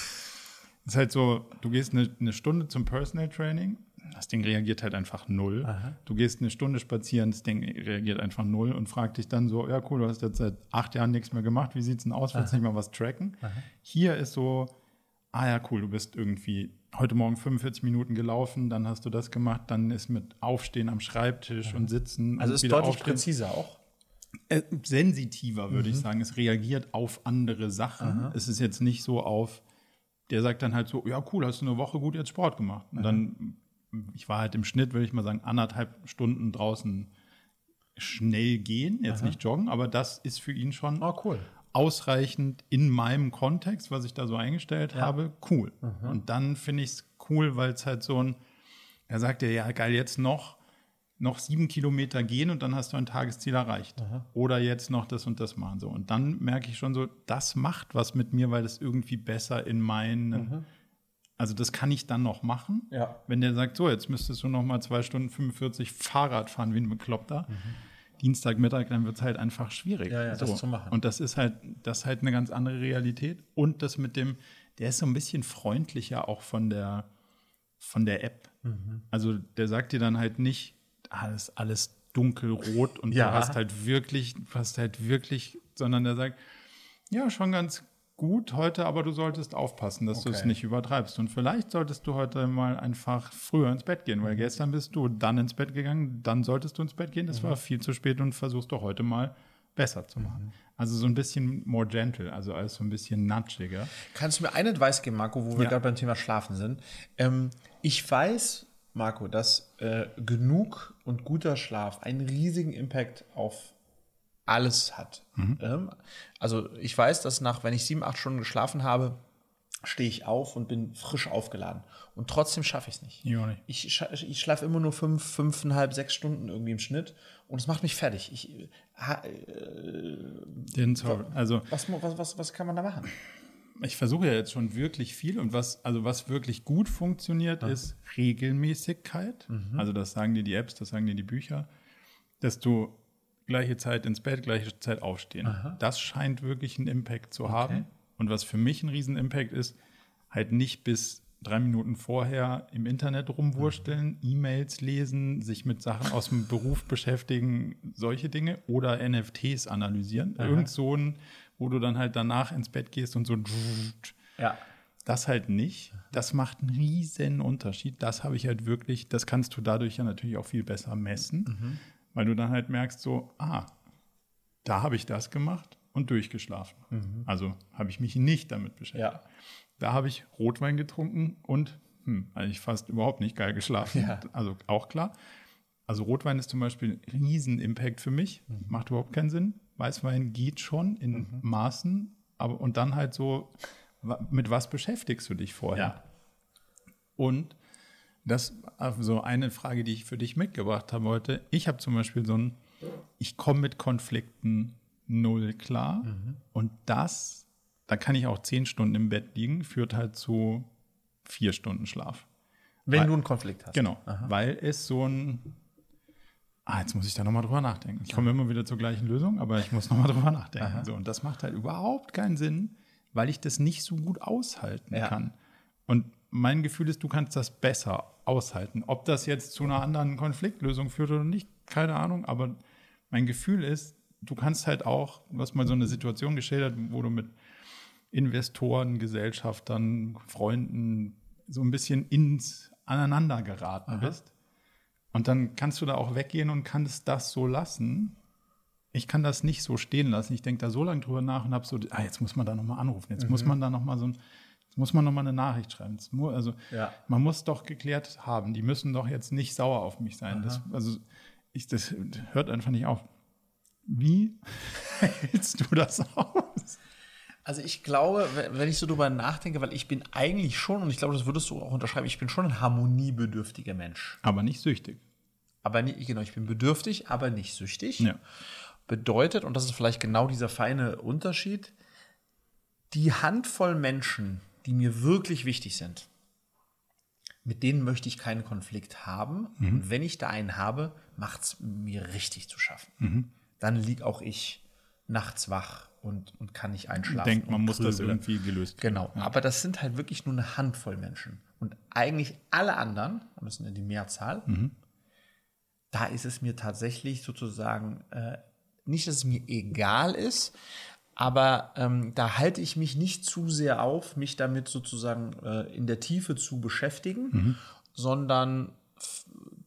Es ist halt so, du gehst eine, eine Stunde zum Personal Training, das Ding reagiert halt einfach null. Du gehst eine Stunde spazieren, das Ding reagiert einfach null und fragt dich dann so, ja cool, du hast jetzt seit acht Jahren nichts mehr gemacht, wie sieht's denn aus, willst du nicht mal was tracken? Hier ist so, ah ja cool, du bist irgendwie heute Morgen 45 Minuten gelaufen, dann hast du das gemacht, dann ist mit Aufstehen am Schreibtisch und Sitzen Also und ist deutlich aufstehen. präziser auch. Äh, sensitiver, würde ich sagen. Es reagiert auf andere Sachen. Es ist jetzt nicht so auf, der sagt dann halt so, ja cool, hast du eine Woche gut jetzt Sport gemacht. Und dann, ich war halt im Schnitt, würde ich mal sagen, anderthalb Stunden draußen schnell gehen, jetzt nicht joggen, aber das ist für ihn schon Oh, cool. ausreichend in meinem Kontext, was ich da so eingestellt habe, cool. Und dann finde ich es cool, weil es halt so ein, er sagt ja, ja, geil, jetzt noch, noch sieben Kilometer gehen und dann hast du ein Tagesziel erreicht. Oder jetzt noch das und das machen. So. Und dann merke ich schon so, das macht was mit mir, weil das irgendwie besser in meinen, also das kann ich dann noch machen. Ja. Wenn der sagt, so, jetzt müsstest du noch mal zwei Stunden 45 Fahrrad fahren wie ein Bekloppter. Dienstagmittag, dann wird es halt einfach schwierig. Ja, ja, das zu machen. Und das ist halt, das ist halt eine ganz andere Realität. Und das mit dem, der ist so ein bisschen freundlicher auch von der, von der App. Mhm. Also der sagt dir dann halt nicht, ah, das ist alles dunkelrot und Ja. du hast halt wirklich, du hast halt wirklich, sondern der sagt, ja, schon ganz gut heute, aber du solltest aufpassen, dass okay. du es nicht übertreibst. Und vielleicht solltest du heute mal einfach früher ins Bett gehen, weil mhm. gestern bist du dann ins Bett gegangen, dann solltest du ins Bett gehen. Das mhm. war viel zu spät und versuchst doch heute mal besser zu machen. Mhm. Also so ein bisschen more gentle, also alles so ein bisschen nudgiger. Kannst du mir einen Advice geben, Marco, wo wir ja. gerade beim Thema Schlafen sind? Ähm, ich weiß, Marco, dass äh, genug und guter Schlaf einen riesigen Impact auf alles hat. Mhm. Ähm, also ich weiß, dass nach, wenn ich sieben, acht Stunden geschlafen habe, stehe ich auf und bin frisch aufgeladen. Und trotzdem schaffe ich es nicht. Ja, nicht. Ich, ich schlafe immer nur fünf, fünfeinhalb, sechs Stunden irgendwie im Schnitt und es macht mich fertig. Ich, äh, Den also was, was, was, was kann man da machen? Ich versuche ja jetzt schon wirklich viel und was, also was wirklich gut funktioniert, ja. ist Regelmäßigkeit. Mhm. Also das sagen dir die Apps, das sagen dir die Bücher, dass du gleiche Zeit ins Bett, gleiche Zeit aufstehen. Aha. Das scheint wirklich einen Impact zu okay. haben. Und was für mich ein Riesen-Impact ist, halt nicht bis drei Minuten vorher im Internet rumwursteln, mhm. E-Mails lesen, sich mit Sachen aus dem Beruf beschäftigen, solche Dinge oder NFTs analysieren. Aha. Irgend so ein, wo du dann halt danach ins Bett gehst und so. Ja. Das halt nicht. Das macht einen riesen Unterschied. Das habe ich halt wirklich, das kannst du dadurch ja natürlich auch viel besser messen. Mhm weil du dann halt merkst, so, ah, da habe ich das gemacht und durchgeschlafen. Mhm. Also habe ich mich nicht damit beschäftigt. Ja. Da habe ich Rotwein getrunken und hm, eigentlich fast überhaupt nicht geil geschlafen. Ja. Also auch klar. Also Rotwein ist zum Beispiel ein Riesen-Impact für mich. Mhm. Macht überhaupt keinen Sinn. Weißwein geht schon in mhm. Maßen, aber und dann halt so, mit was beschäftigst du dich vorher? Ja. Und das ist so eine Frage, die ich für dich mitgebracht habe heute. Ich habe zum Beispiel so ein, ich komme mit Konflikten null klar. Mhm. Und das, da kann ich auch zehn Stunden im Bett liegen, führt halt zu vier Stunden Schlaf. Wenn weil, du einen Konflikt hast. Genau, Aha. weil es so ein, ah, jetzt muss ich da nochmal drüber nachdenken. Ich komme immer wieder zur gleichen Lösung, aber ich muss nochmal drüber nachdenken. So, und das macht halt überhaupt keinen Sinn, weil ich das nicht so gut aushalten ja. kann. Und mein Gefühl ist, du kannst das besser aushalten. Ob das jetzt zu einer anderen Konfliktlösung führt oder nicht, keine Ahnung, aber mein Gefühl ist, du kannst halt auch, du hast mal so eine Situation geschildert, wo du mit Investoren, Gesellschaftern, Freunden so ein bisschen ins Aneinander geraten Aha. bist. Und dann kannst du da auch weggehen und kannst das so lassen. Ich kann das nicht so stehen lassen. Ich denke da so lange drüber nach und habe so, ah, jetzt muss man da nochmal anrufen, jetzt mhm. muss man da nochmal so ein muss man nochmal eine Nachricht schreiben. Also ja. man muss doch geklärt haben. Die müssen doch jetzt nicht sauer auf mich sein. Das, also ich, das hört einfach nicht auf. Wie hältst du das aus? Also ich glaube, wenn ich so drüber nachdenke, weil ich bin eigentlich schon, und ich glaube, das würdest du auch unterschreiben, ich bin schon ein harmoniebedürftiger Mensch. Aber nicht süchtig. Aber nicht, genau, ich bin bedürftig, aber nicht süchtig. Ja. Bedeutet, und das ist vielleicht genau dieser feine Unterschied, die Handvoll Menschen, die mir wirklich wichtig sind, mit denen möchte ich keinen Konflikt haben. Mhm. Und wenn ich da einen habe, macht es mir richtig zu schaffen. Mhm. Dann liege auch ich nachts wach und, und kann nicht einschlafen. Denkt, man muss das irgendwie gelöst Genau. Ja. Aber das sind halt wirklich nur eine Handvoll Menschen. Und eigentlich alle anderen, und das sind ja die Mehrzahl, mhm. da ist es mir tatsächlich sozusagen äh, nicht, dass es mir egal ist, aber ähm, da halte ich mich nicht zu sehr auf, mich damit sozusagen äh, in der Tiefe zu beschäftigen, mhm. sondern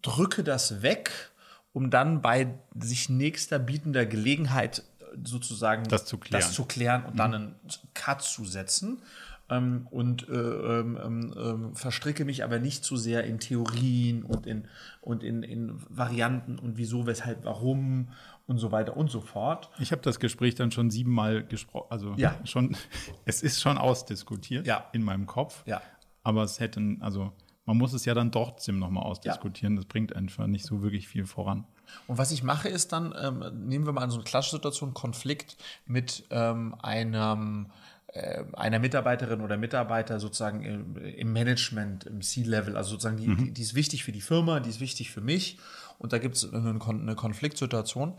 drücke das weg, um dann bei sich nächster bietender Gelegenheit sozusagen das zu klären, das zu klären und mhm. dann einen Cut zu setzen. Ähm, und äh, ähm, ähm, ähm, verstricke mich aber nicht zu sehr in Theorien und in, und in, in Varianten und wieso, weshalb, warum und so weiter und so fort. Ich habe das Gespräch dann schon siebenmal gesprochen, also ja. schon, es ist schon ausdiskutiert ja. in meinem Kopf. Ja. Aber es hätten, also man muss es ja dann trotzdem nochmal ausdiskutieren. Ja. Das bringt einfach nicht so wirklich viel voran. Und was ich mache, ist dann, ähm, nehmen wir mal so eine klassische Situation, Konflikt mit ähm, einem äh, einer Mitarbeiterin oder Mitarbeiter sozusagen im, Management, im C-Level, also sozusagen, die, mhm. die, die, ist wichtig für die Firma, die ist wichtig für mich und da gibt es eine, Konfliktsituation,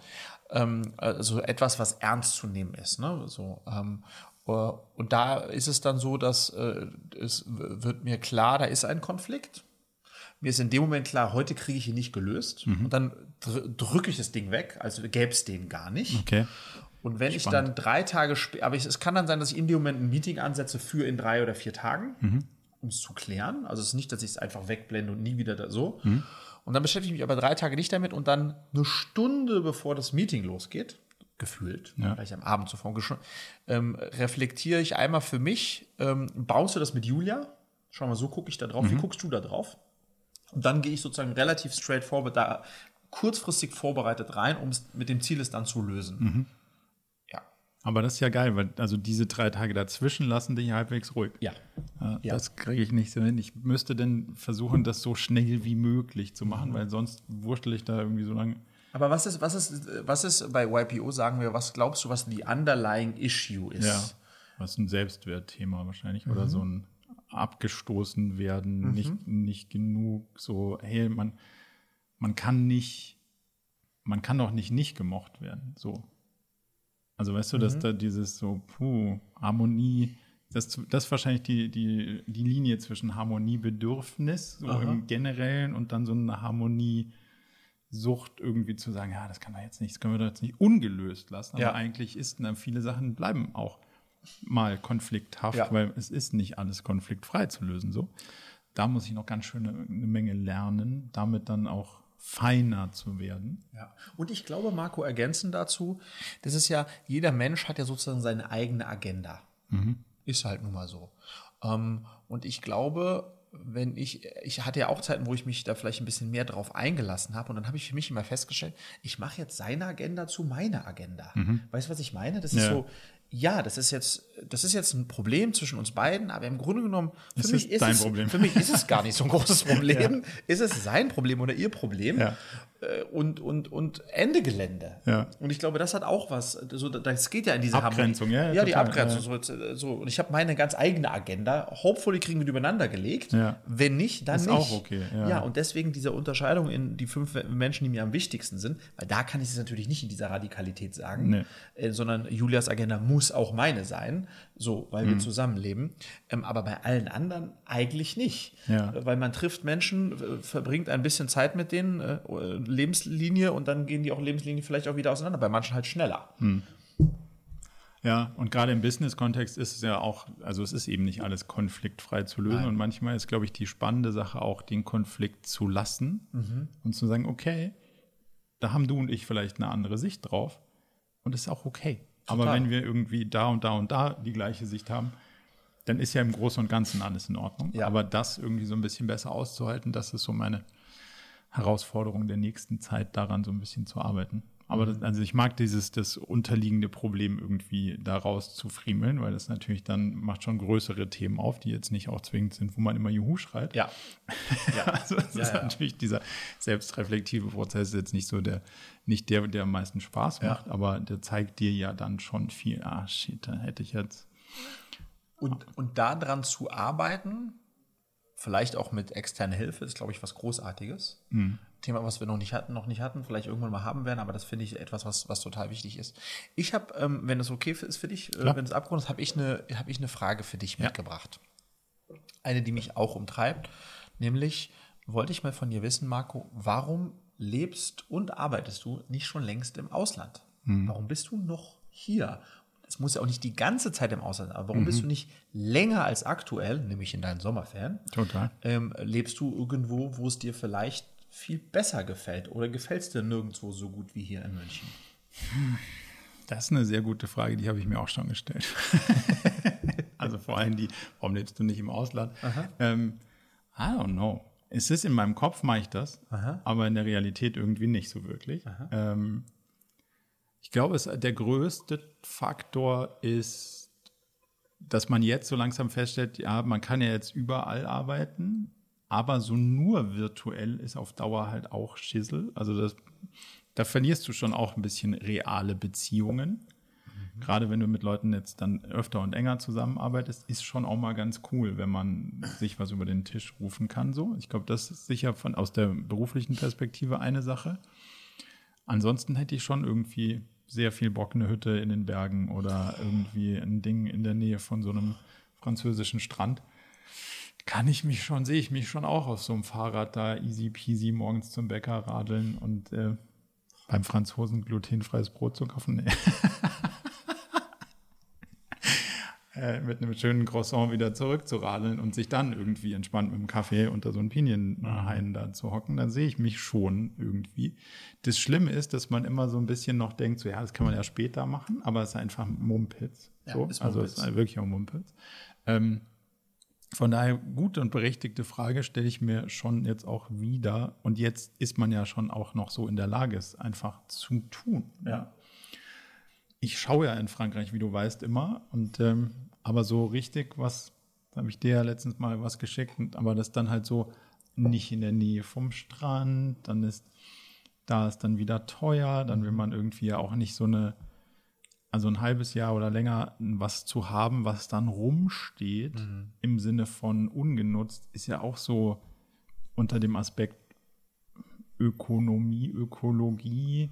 ähm, also etwas, was ernst zu nehmen ist. Ne? So, ähm, äh, und da ist es dann so, dass äh, es wird mir klar, da ist ein Konflikt. Mir ist in dem Moment klar, heute kriege ich ihn nicht gelöst. Mhm. Und dann drücke ich das Ding weg, also gäbe es den gar nicht. Okay. Und wenn ich dann drei Tage später, aber ich, es kann dann sein, dass ich in dem Moment ein Meeting ansetze für in drei oder vier Tagen, Mhm. um es zu klären. Also es ist nicht, dass ich es einfach wegblende und nie wieder da so. Mhm. Und dann beschäftige ich mich aber drei Tage nicht damit und dann eine Stunde bevor das Meeting losgeht, gefühlt, Ja. vielleicht am Abend zuvor, ähm, reflektiere ich einmal für mich, ähm, baust du das mit Julia? Schau mal, so gucke ich da drauf. Wie Mhm. guckst du da drauf? Und dann gehe ich sozusagen relativ straightforward da kurzfristig vorbereitet rein, um es mit dem Ziel, es dann zu lösen. Mhm. Aber das ist ja geil, weil also diese drei Tage dazwischen lassen dich halbwegs ruhig. Ja. Ja, Ja. Das kriege ich nicht so hin. Ich müsste denn versuchen, das so schnell wie möglich zu machen, weil sonst wurschtel ich da irgendwie so lange. Aber was ist, was ist, was ist bei YPO, sagen wir, was glaubst du, was die underlying issue ist? Ja. Was ein Selbstwertthema wahrscheinlich oder so ein abgestoßen werden, nicht, nicht genug so, hey, man, man kann nicht, man kann doch nicht nicht gemocht werden, so. Also weißt du, dass da dieses so, puh, Harmonie, das, das ist wahrscheinlich die, die, die Linie zwischen Harmoniebedürfnis so im Generellen und dann so eine Harmoniesucht irgendwie zu sagen, ja, das kann man jetzt nicht, das können wir doch jetzt nicht ungelöst lassen. Aber Ja. eigentlich ist, na, viele Sachen bleiben auch mal konflikthaft, Ja. weil es ist nicht alles konfliktfrei zu lösen. So, da muss ich noch ganz schön eine, eine Menge lernen, damit dann auch feiner zu werden. Ja. Und ich glaube, Marco, ergänzend dazu, das ist ja, jeder Mensch hat ja sozusagen seine eigene Agenda. Ist halt nun mal so. Ähm, und ich glaube, wenn ich, ich hatte ja auch Zeiten, wo ich mich da vielleicht ein bisschen mehr drauf eingelassen habe und dann habe ich für mich immer festgestellt, ich mache jetzt seine Agenda zu meiner Agenda. Weißt du, was ich meine? Das ist Ja. so, ja, das ist jetzt, das ist jetzt ein Problem zwischen uns beiden, aber im Grunde genommen, für Es mich ist ist es, Problem. für mich ist es gar nicht so ein großes Problem. Ist es sein Problem oder ihr Problem? Ja. Äh, Und, und, und Ende Gelände. Ja. Und ich glaube, das hat auch was. So, das geht ja in diese Abgrenzung, Harmonie. ja, Ja, die Abgrenzung. So, jetzt, äh, so. Und ich habe meine ganz eigene Agenda. Hopefully kriegen wir die übereinander gelegt. Ja. Wenn nicht, dann Ist nicht. auch okay, ja. und deswegen diese Unterscheidung in die fünf Menschen, die mir am wichtigsten sind, weil da kann ich es natürlich nicht in dieser Radikalität sagen, Nee. äh, sondern Julias Agenda muss auch meine sein, so, weil Mhm. wir zusammenleben. Ähm, aber bei allen anderen eigentlich nicht. Ja. Äh, Weil man trifft Menschen, äh, verbringt ein bisschen Zeit mit denen, äh, Lebenslinie und dann gehen die auch Lebenslinie vielleicht auch wieder auseinander. Bei manchen halt schneller. Ja, und gerade im Business-Kontext ist es ja auch, also es ist eben nicht alles konfliktfrei zu lösen. Und manchmal ist, glaube ich, die spannende Sache auch, den Konflikt zu lassen Mhm. und zu sagen, okay, da haben du und ich vielleicht eine andere Sicht drauf. Und das ist auch okay. Aber wenn wir irgendwie da und da und da die gleiche Sicht haben, dann ist ja im Großen und Ganzen alles in Ordnung. Ja. Aber das irgendwie so ein bisschen besser auszuhalten, das ist so meine Herausforderung der nächsten Zeit, daran so ein bisschen zu arbeiten. Aber das, also ich mag dieses, das unterliegende Problem irgendwie daraus zu friemeln, weil das natürlich dann macht schon größere Themen auf, die jetzt nicht auch zwingend sind, wo man immer Juhu schreit. Ja. ja. Also es Ja, ist ja. natürlich dieser selbstreflektive Prozess ist jetzt nicht so der, nicht der, der am meisten Spaß macht, aber der zeigt dir ja dann schon viel, ah shit, da hätte ich jetzt. Und, und daran zu arbeiten, vielleicht auch mit externer Hilfe, ist, glaube ich, was Großartiges. Mhm. Thema, was wir noch nicht hatten, noch nicht hatten, vielleicht irgendwann mal haben werden, aber das finde ich etwas, was, was total wichtig ist. Ich habe, ähm, wenn es okay ist für dich, äh, wenn es abgerundet ist, habe ich, eine, hab ich eine Frage für dich Ja. mitgebracht. Eine, die mich auch umtreibt, nämlich wollte ich mal von dir wissen, Marco, warum lebst und arbeitest du nicht schon längst im Ausland? Mhm. Warum bist du noch hier? Es muss ja auch nicht die ganze Zeit im Ausland sein, aber warum Mhm. bist du nicht länger als aktuell, nämlich in deinen Sommerferien, Total. ähm, lebst du irgendwo, wo es dir vielleicht viel besser gefällt oder gefällt es dir nirgendwo so gut wie hier in München? Das ist eine sehr gute Frage, die habe ich mir auch schon gestellt. also vor allem die, warum lebst du nicht im Ausland? Ähm, I don't know. Es ist in meinem Kopf, mache ich das, Aha. aber in der Realität irgendwie nicht so wirklich. Ähm, ich glaube, es, der größte Faktor ist, dass man jetzt so langsam feststellt, ja, man kann ja jetzt überall arbeiten, aber so nur virtuell ist auf Dauer halt auch Schissel. Also das, da verlierst du schon auch ein bisschen reale Beziehungen. Gerade wenn du mit Leuten jetzt dann öfter und enger zusammenarbeitest, ist schon auch mal ganz cool, wenn man sich was über den Tisch rufen kann. So, ich glaube, das ist sicher von aus der beruflichen Perspektive eine Sache. Ansonsten hätte ich schon irgendwie sehr viel Bock, eine Hütte in den Bergen oder irgendwie ein Ding in der Nähe von so einem französischen Strand. Kann ich mich schon, sehe ich mich schon auch auf so einem Fahrrad da easy peasy morgens zum Bäcker radeln und äh, Beim Franzosen glutenfreies Brot zu kaufen? Nee. Äh, mit einem schönen Croissant wieder zurückzuradeln und sich dann irgendwie entspannt mit dem Kaffee unter so einem Pinienhain da zu hocken, dann sehe ich mich schon irgendwie. Das Schlimme ist, dass man immer so ein bisschen noch denkt, so ja, das kann man ja später machen, aber es ist einfach Mumpitz. So. ist also es ist wirklich auch Mumpitz. Ähm, von daher gute und berechtigte Frage stelle ich mir schon jetzt auch wieder. Und jetzt ist man ja schon auch noch so in der Lage, es einfach zu tun. Ja. Ich schaue ja in Frankreich, wie du weißt, immer. Und ähm, aber so richtig, was habe ich dir ja letztens mal was geschickt, aber das dann halt so nicht in der Nähe vom Strand, dann ist da ist dann wieder teuer, dann will man irgendwie ja auch nicht so eine, also ein halbes Jahr oder länger was zu haben, was dann rumsteht, im Sinne von ungenutzt, ist ja auch so unter dem Aspekt Ökonomie, Ökologie,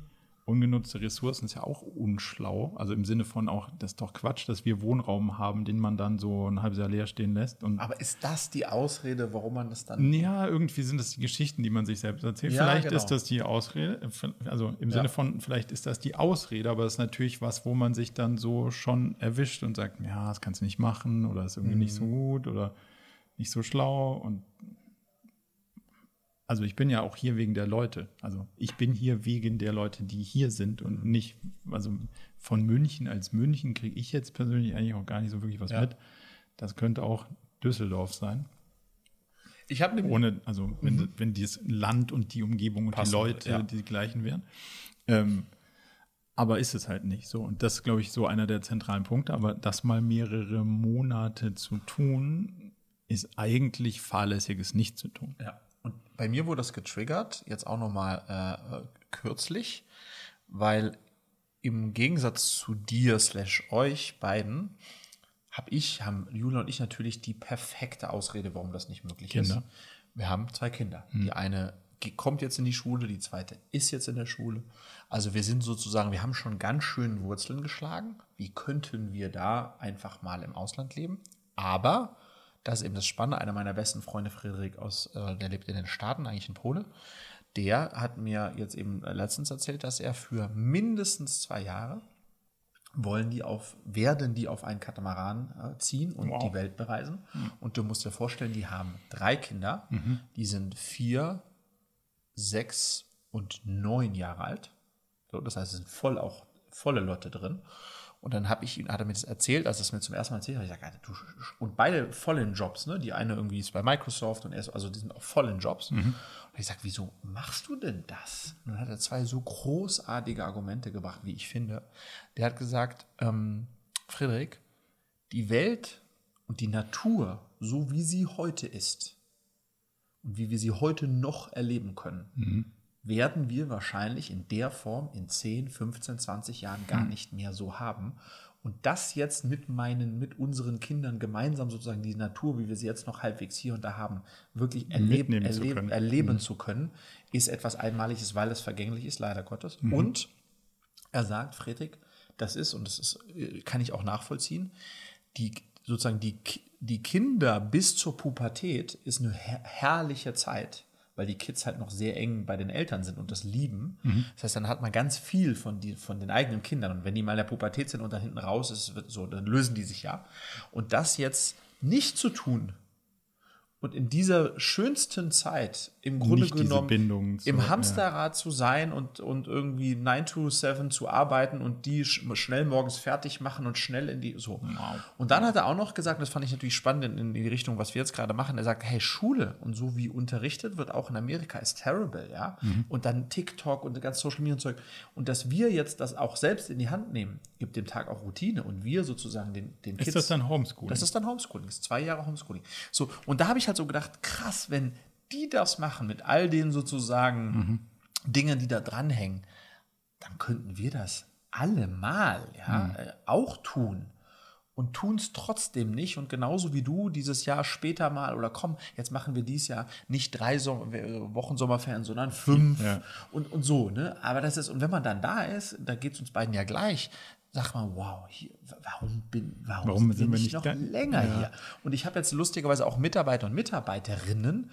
ungenutzte Ressourcen ist ja auch unschlau. Also im Sinne von auch, das ist doch Quatsch, dass wir Wohnraum haben, den man dann so ein halbes Jahr leer stehen lässt. Und Aber ist das die Ausrede, warum man das dann. ja, irgendwie sind das die Geschichten, die man sich selbst erzählt. Ja, vielleicht genau. ist das die Ausrede, also im Sinne von, vielleicht ist das die Ausrede, aber das ist natürlich was, wo man sich dann so schon erwischt und sagt, ja, das kannst du nicht machen oder ist irgendwie nicht so Mhm. gut oder nicht so schlau und also ich bin ja auch hier wegen der Leute. Also ich bin hier wegen der Leute, die hier sind und Mhm. nicht, also von München als München kriege ich jetzt persönlich eigentlich auch gar nicht so wirklich was Ja. mit. Das könnte auch Düsseldorf sein. Ich habe. Ohne, also wenn, wenn dieses Land und die Umgebung und Passen, die Leute ja. die gleichen wären. Ähm, aber ist es halt nicht so. Und das ist, glaube ich, so einer der zentralen Punkte. Aber das mal mehrere Monate zu tun, ist eigentlich fahrlässiges nicht zu tun. Ja. Und bei mir wurde das getriggert, jetzt auch nochmal äh, kürzlich, weil im Gegensatz zu dir slash euch beiden habe ich, haben Julia und ich natürlich die perfekte Ausrede, warum das nicht möglich Kinder. Hm. ist. Wir haben zwei Kinder. Die eine kommt jetzt in die Schule, die zweite ist jetzt in der Schule. Also wir sind sozusagen, wir haben schon ganz schön Wurzeln geschlagen. Wie könnten wir da einfach mal im Ausland leben? Aber das ist eben das Spannende. Einer meiner besten Freunde, Friedrich, aus, äh, der lebt in den Staaten, eigentlich in Pole. Der hat mir jetzt eben letztens erzählt, dass er für mindestens zwei Jahre wollen die auf, werden die auf einen Katamaran äh, ziehen und Wow. die Welt bereisen. Und du musst dir vorstellen, die haben drei Kinder, die sind vier, sechs und neun Jahre alt. So, das heißt, es sind voll auch volle Lotte drin. Und dann habe ich ihn, hat er mir das erzählt, als er es mir zum ersten Mal erzählt hat, ich gesagt, du, und beide voll in Jobs, ne? Die eine irgendwie ist bei Microsoft und er ist, also die sind auch voll in Jobs. Und ich sage, wieso machst du denn das? Und dann hat er zwei so großartige Argumente gebracht, wie ich finde. Der hat gesagt, ähm, Friedrich, die Welt und die Natur, so wie sie heute ist und wie wir sie heute noch erleben können, werden wir wahrscheinlich in der Form in 10, 15, 20 Jahren gar nicht mehr so haben. Und das jetzt mit meinen, mit unseren Kindern gemeinsam sozusagen die Natur, wie wir sie jetzt noch halbwegs hier und da haben, wirklich erleben, Mitnehmen zu erleben, können. erleben zu können, ist etwas Einmaliges, weil es vergänglich ist, leider Gottes. Und er sagt, Friedrich, das ist, und das ist, äh, kann ich auch nachvollziehen, die sozusagen die, die Kinder bis zur Pubertät ist eine her herrliche Zeit, weil die Kids halt noch sehr eng bei den Eltern sind und das lieben. Das heißt, dann hat man ganz viel von, die, von den eigenen Kindern. Und wenn die mal in der Pubertät sind und dann hinten raus ist, wird so, dann lösen die sich ja. Und das jetzt nicht zu tun und in dieser schönsten Zeit im Grunde Nicht genommen zu- im ja. Hamsterrad zu sein und, und irgendwie 9 to 7 zu arbeiten und die sch schnell morgens fertig machen und schnell in die so. Und dann hat er auch noch gesagt, das fand ich natürlich spannend in, in die Richtung, was wir jetzt gerade machen. Er sagt, hey, Schule und so wie unterrichtet wird, auch in Amerika, ist terrible, ja. Mhm. Und dann TikTok und ganz Social Media und Zeug. Und dass wir jetzt das auch selbst in die Hand nehmen, gibt dem Tag auch Routine und wir sozusagen den, den Ist das dann Homeschooling? das ist dann Homeschooling, das ist zwei Jahre Homeschooling. So, und da habe ich halt so gedacht, krass, wenn die das machen mit all den sozusagen Dingen, die da dranhängen, dann könnten wir das allemal ja, äh, auch tun. Und tun es trotzdem nicht. Und genauso wie du dieses Jahr später mal, oder komm, jetzt machen wir dieses Jahr nicht drei Som äh, Wochen Sommerferien, sondern fünf Ja. und, und so. Ne? Aber das ist, und wenn man dann da ist, da geht es uns beiden ja gleich, sagt man, wow, hier, warum bin, warum, Warum bin sind wir ich nicht noch da? länger Ja. hier? Und ich habe jetzt lustigerweise auch Mitarbeiter und Mitarbeiterinnen,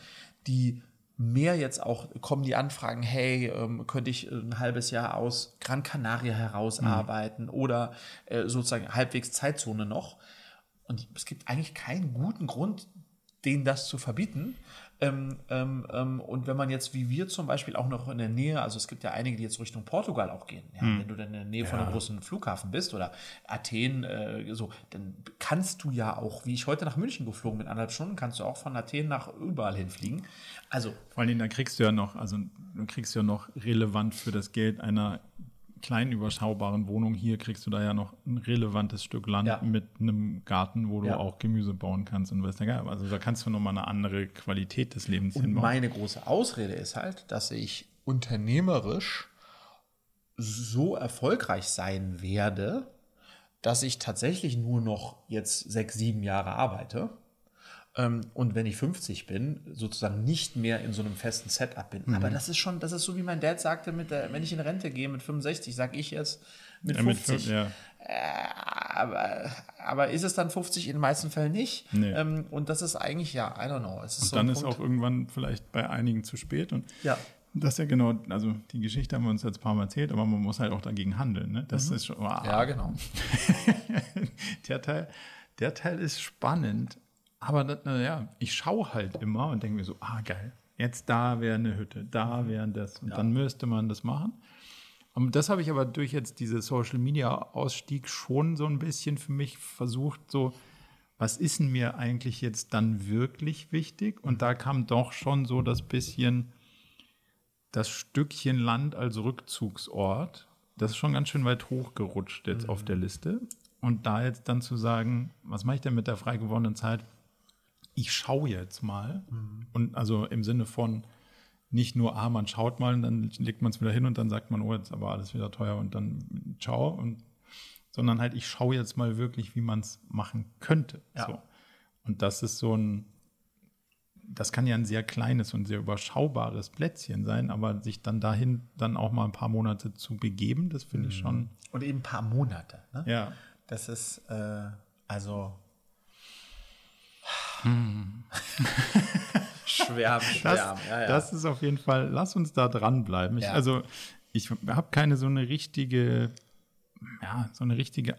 die mehr jetzt auch kommen die Anfragen, hey, ähm, könnte ich ein halbes Jahr aus Gran Canaria herausarbeiten mhm. oder äh, sozusagen halbwegs Zeitzone noch. Und es gibt eigentlich keinen guten Grund, denen das zu verbieten. Ähm, ähm, ähm, und wenn man jetzt, wie wir zum Beispiel, auch noch in der Nähe, also es gibt ja einige, die jetzt Richtung Portugal auch gehen, ja, hm. wenn du dann in der Nähe ja. von einem großen Flughafen bist oder Athen, äh, so, dann kannst du ja auch, wie ich heute nach München geflogen bin, anderthalb Stunden, kannst du auch von Athen nach überall hinfliegen. Also. Vor allen Dingen, da kriegst du ja noch, also du kriegst ja noch relevant für das Geld einer kleinen überschaubaren Wohnung hier kriegst du da ja noch ein relevantes Stück Land ja. mit einem Garten, wo du ja. auch Gemüse bauen kannst und weißt ja, also da kannst du nochmal eine andere Qualität des Lebens und hinbauen. Meine große Ausrede ist halt, dass ich unternehmerisch so erfolgreich sein werde, dass ich tatsächlich nur noch jetzt sechs, sieben Jahre arbeite und wenn ich 50 bin, sozusagen nicht mehr in so einem festen Setup bin. Mhm. Aber das ist schon, das ist so wie mein Dad sagte, mit der, wenn ich in Rente gehe mit 65, sage ich jetzt mit 50. Ja, mit, ja. Äh, aber, aber ist es dann 50 in den meisten Fällen nicht? Nee. Ähm, und das ist eigentlich, ja, I don't know. und so dann ist Punkt. auch irgendwann vielleicht bei einigen zu spät. Und ja. Das ist ja genau, also die Geschichte haben wir uns jetzt ein paar Mal erzählt, aber man muss halt auch dagegen handeln. Ne? Das mhm. ist schon. Wow. Ja, genau. der, Teil, der Teil ist spannend, aber naja, ich schaue halt immer und denke mir so, ah geil, jetzt da wäre eine Hütte, da mhm. wäre das. Und ja. dann müsste man das machen. Und das habe ich aber durch jetzt diese Social Media Ausstieg schon so ein bisschen für mich versucht, so, was ist denn mir eigentlich jetzt dann wirklich wichtig? Und da kam doch schon so das bisschen das Stückchen Land als Rückzugsort. Das ist schon ganz schön weit hochgerutscht jetzt mhm. auf der Liste. Und da jetzt dann zu sagen, was mache ich denn mit der frei gewordenen Zeit? Ich schaue jetzt mal. Mhm. Und also im Sinne von nicht nur, ah, man schaut mal und dann legt man es wieder hin und dann sagt man, oh, jetzt aber alles wieder teuer und dann ciao. Und, sondern halt, ich schaue jetzt mal wirklich, wie man es machen könnte. Ja. So. Und das ist so ein, das kann ja ein sehr kleines und sehr überschaubares Plätzchen sein, aber sich dann dahin dann auch mal ein paar Monate zu begeben, das finde ich mhm. schon. Und eben ein paar Monate. Ne? Ja. Das ist, äh, also schwärm, schwärm. Das, ja, ja. das ist auf jeden Fall, lass uns da dranbleiben. Ich, ja. Also ich habe keine so eine richtige, ja, so eine richtige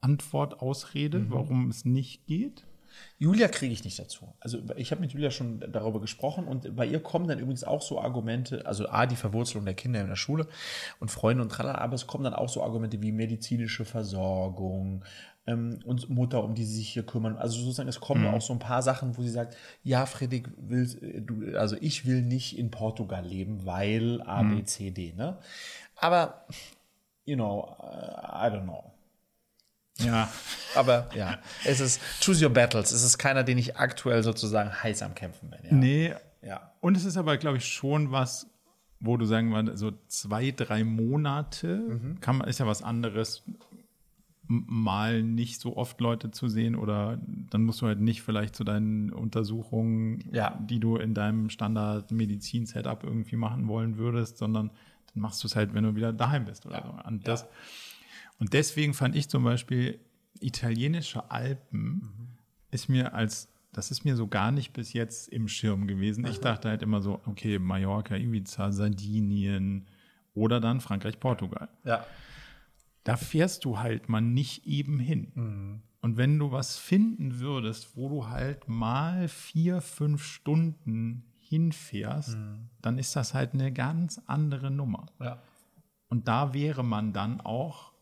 Antwort, Ausrede, mhm. warum es nicht geht. Julia kriege ich nicht dazu. Also ich habe mit Julia schon darüber gesprochen und bei ihr kommen dann übrigens auch so Argumente, also A, die Verwurzelung der Kinder in der Schule und Freunde und tralala, aber es kommen dann auch so Argumente wie medizinische Versorgung, ähm, und Mutter, um die sie sich hier kümmern. Also sozusagen, es kommen mhm. auch so ein paar Sachen, wo sie sagt, ja, Friedrich, will, äh, du, also ich will nicht in Portugal leben, weil A, B, mhm. C, D. Ne? Aber, you know, uh, I don't know. Ja. Aber ja, es ist choose your battles. Es ist keiner, den ich aktuell sozusagen heiß am Kämpfen bin. Ja. Nee. Ja. Und es ist aber, glaube ich, schon was, wo du sagen würdest, so zwei, drei Monate mhm. kann man, ist ja was anderes, mal nicht so oft Leute zu sehen oder dann musst du halt nicht vielleicht zu deinen Untersuchungen, ja. die du in deinem Standard-Medizin-Setup irgendwie machen wollen würdest, sondern dann machst du es halt, wenn du wieder daheim bist oder ja. so. Und, das, ja. und deswegen fand ich zum Beispiel italienische Alpen mhm. ist mir als das ist mir so gar nicht bis jetzt im Schirm gewesen. Ich dachte halt immer so, okay, Mallorca, Ibiza, Sardinien oder dann Frankreich, Portugal. Ja da fährst du halt mal nicht eben hin. Mhm. Und wenn du was finden würdest, wo du halt mal vier, fünf Stunden hinfährst, mhm. dann ist das halt eine ganz andere Nummer. Ja. Und da wäre man dann auch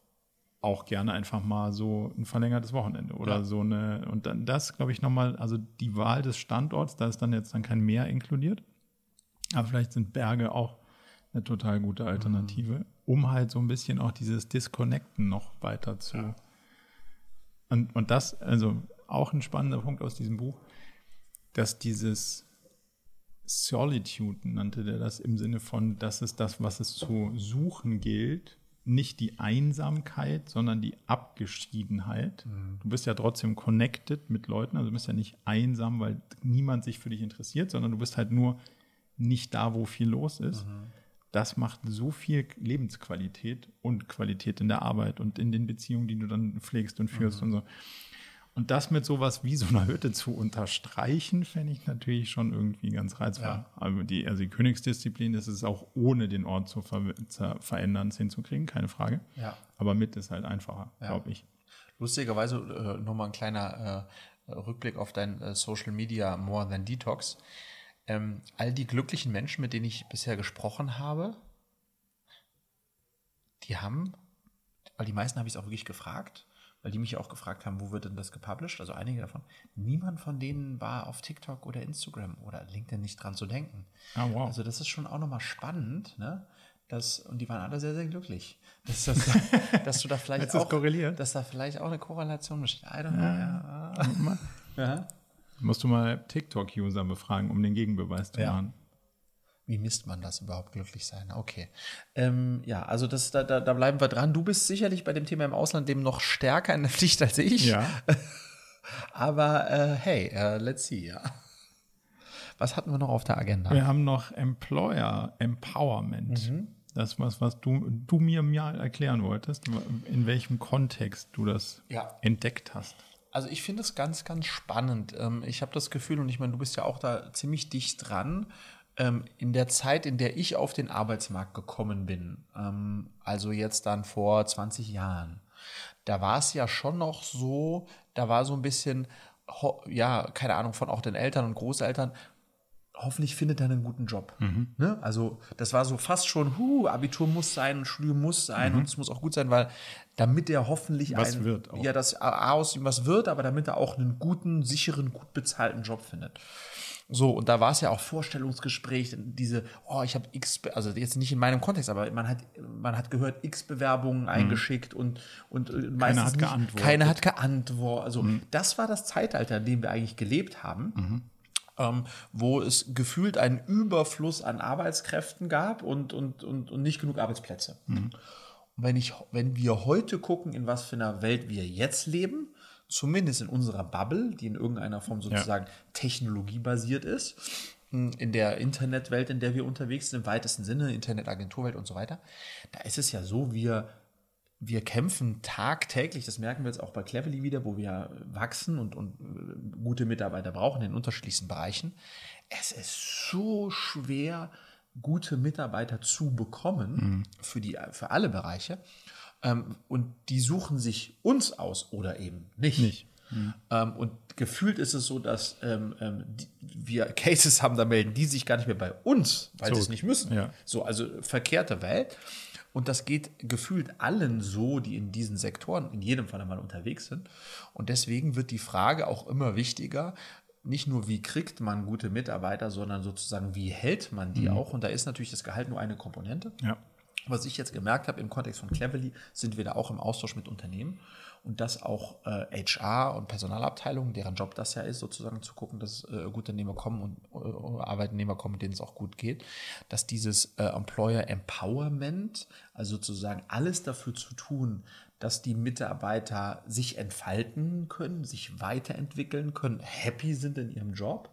auch gerne einfach mal so ein verlängertes Wochenende oder ja. so eine und dann das glaube ich nochmal, also die Wahl des Standorts, da ist dann jetzt dann kein Meer inkludiert, aber vielleicht sind Berge auch eine total gute Alternative. Mhm um halt so ein bisschen auch dieses Disconnecten noch weiter zu. Ja. Und, und das, also auch ein spannender Punkt aus diesem Buch, dass dieses Solitude nannte der das im Sinne von, das ist das, was es zu suchen gilt, nicht die Einsamkeit, sondern die Abgeschiedenheit. Mhm. Du bist ja trotzdem connected mit Leuten, also du bist ja nicht einsam, weil niemand sich für dich interessiert, sondern du bist halt nur nicht da, wo viel los ist. Mhm das macht so viel Lebensqualität und Qualität in der Arbeit und in den Beziehungen, die du dann pflegst und führst mhm. und so. Und das mit sowas wie so einer Hütte zu unterstreichen, fände ich natürlich schon irgendwie ganz reizvoll. Ja. Also, die, also die Königsdisziplin ist es auch ohne den Ort zu ver zu verändern, hinzukriegen, keine Frage. Ja. Aber mit ist halt einfacher, Ja. glaube ich. Lustigerweise äh, nochmal ein kleiner äh, Rückblick auf dein äh, Social Media More Than Detox. Ähm, all die glücklichen Menschen, mit denen ich bisher gesprochen habe, die haben, weil die meisten habe ich es auch wirklich gefragt, weil die mich auch gefragt haben, wo wird denn das gepublished? Also einige davon. Niemand von denen war auf TikTok oder Instagram oder LinkedIn nicht dran zu denken. Ah, wow. Also das ist schon auch nochmal spannend, ne? Das, und die waren alle sehr, sehr glücklich. Dass, das, dass du da vielleicht auch, dass da vielleicht auch eine Korrelation besteht. I don't know. Ja. Ja. Musst du mal TikTok-User befragen, um den Gegenbeweis zu Ja. machen. Wie misst man das überhaupt glücklich sein? Okay. Ähm, ja, also das, da, da, da bleiben wir dran. Du bist sicherlich bei dem Thema im Ausland dem noch stärker in der Pflicht als ich. Ja. Aber äh, hey, äh, let's see, ja. Was hatten wir noch auf der Agenda? Wir haben noch Employer Empowerment. Mhm. Das was, was du, du mir mal erklären wolltest, in welchem Kontext du das Ja. entdeckt hast. Also ich finde es ganz, ganz spannend. Ähm, Ich habe das Gefühl, und ich meine, du bist ja auch da ziemlich dicht dran, ähm, in der Zeit, in der ich auf den Arbeitsmarkt gekommen bin, ähm, also jetzt dann vor 20 Jahren, da war es ja schon noch so, da war so ein bisschen, ja, keine Ahnung, von auch den Eltern und Großeltern, hoffentlich findet er einen guten Job. Ne? Also das war so fast schon, huh, Abitur muss sein, Studium muss sein und es muss auch gut sein, weil damit er hoffentlich Was ein, wird auch. ja, dass A aus ihm was wird, aber damit er auch einen guten, sicheren, gut bezahlten Job findet. So, und da war es ja auch Vorstellungsgespräch, diese, oh, ich habe X, also jetzt nicht in meinem Kontext, aber man hat, man hat gehört, X Bewerbungen eingeschickt und, und äh, meistens hat nicht, geantwortet. Keiner hat geantwortet. Also, das war das Zeitalter, in dem wir eigentlich gelebt haben ähm, wo es gefühlt einen Überfluss an Arbeitskräften gab und, und, und, und nicht genug Arbeitsplätze. Und wenn, ich, wenn wir heute gucken, in was für einer Welt wir jetzt leben, zumindest in unserer Bubble, die in irgendeiner Form sozusagen technologiebasiert ist, in der Internetwelt, in der wir unterwegs sind, im weitesten Sinne, Internetagenturwelt und so weiter, da ist es ja so, wir wir kämpfen tagtäglich, das merken wir jetzt auch bei Cleverly wieder, wo wir wachsen und, und äh, gute Mitarbeiter brauchen in unterschiedlichsten Bereichen. Es ist so schwer, gute Mitarbeiter zu bekommen für, die, für alle Bereiche. Ähm, und die suchen sich uns aus oder eben nicht. Nicht. Ähm, und gefühlt ist es so, dass ähm, wir Cases haben, da melden die sich gar nicht mehr bei uns, weil sie es nicht müssen. ja. So, also verkehrte Welt. Und das geht gefühlt allen so, die in diesen Sektoren in jedem Fall einmal unterwegs sind. Und deswegen wird die Frage auch immer wichtiger, nicht nur, wie kriegt man gute Mitarbeiter, sondern sozusagen, wie hält man die auch? Und da ist natürlich das Gehalt nur eine Komponente. Ja. Was ich jetzt gemerkt habe im Kontext von Cleverly, sind wir da auch im Austausch mit Unternehmen und dass auch äh, HR und Personalabteilungen, deren Job das ja ist, sozusagen zu gucken, dass äh, gute Nehmer kommen und äh, Arbeitnehmer kommen, denen es auch gut geht, dass dieses äh, Employer Empowerment, also sozusagen alles dafür zu tun, dass die Mitarbeiter sich entfalten können, sich weiterentwickeln können, happy sind in ihrem Job,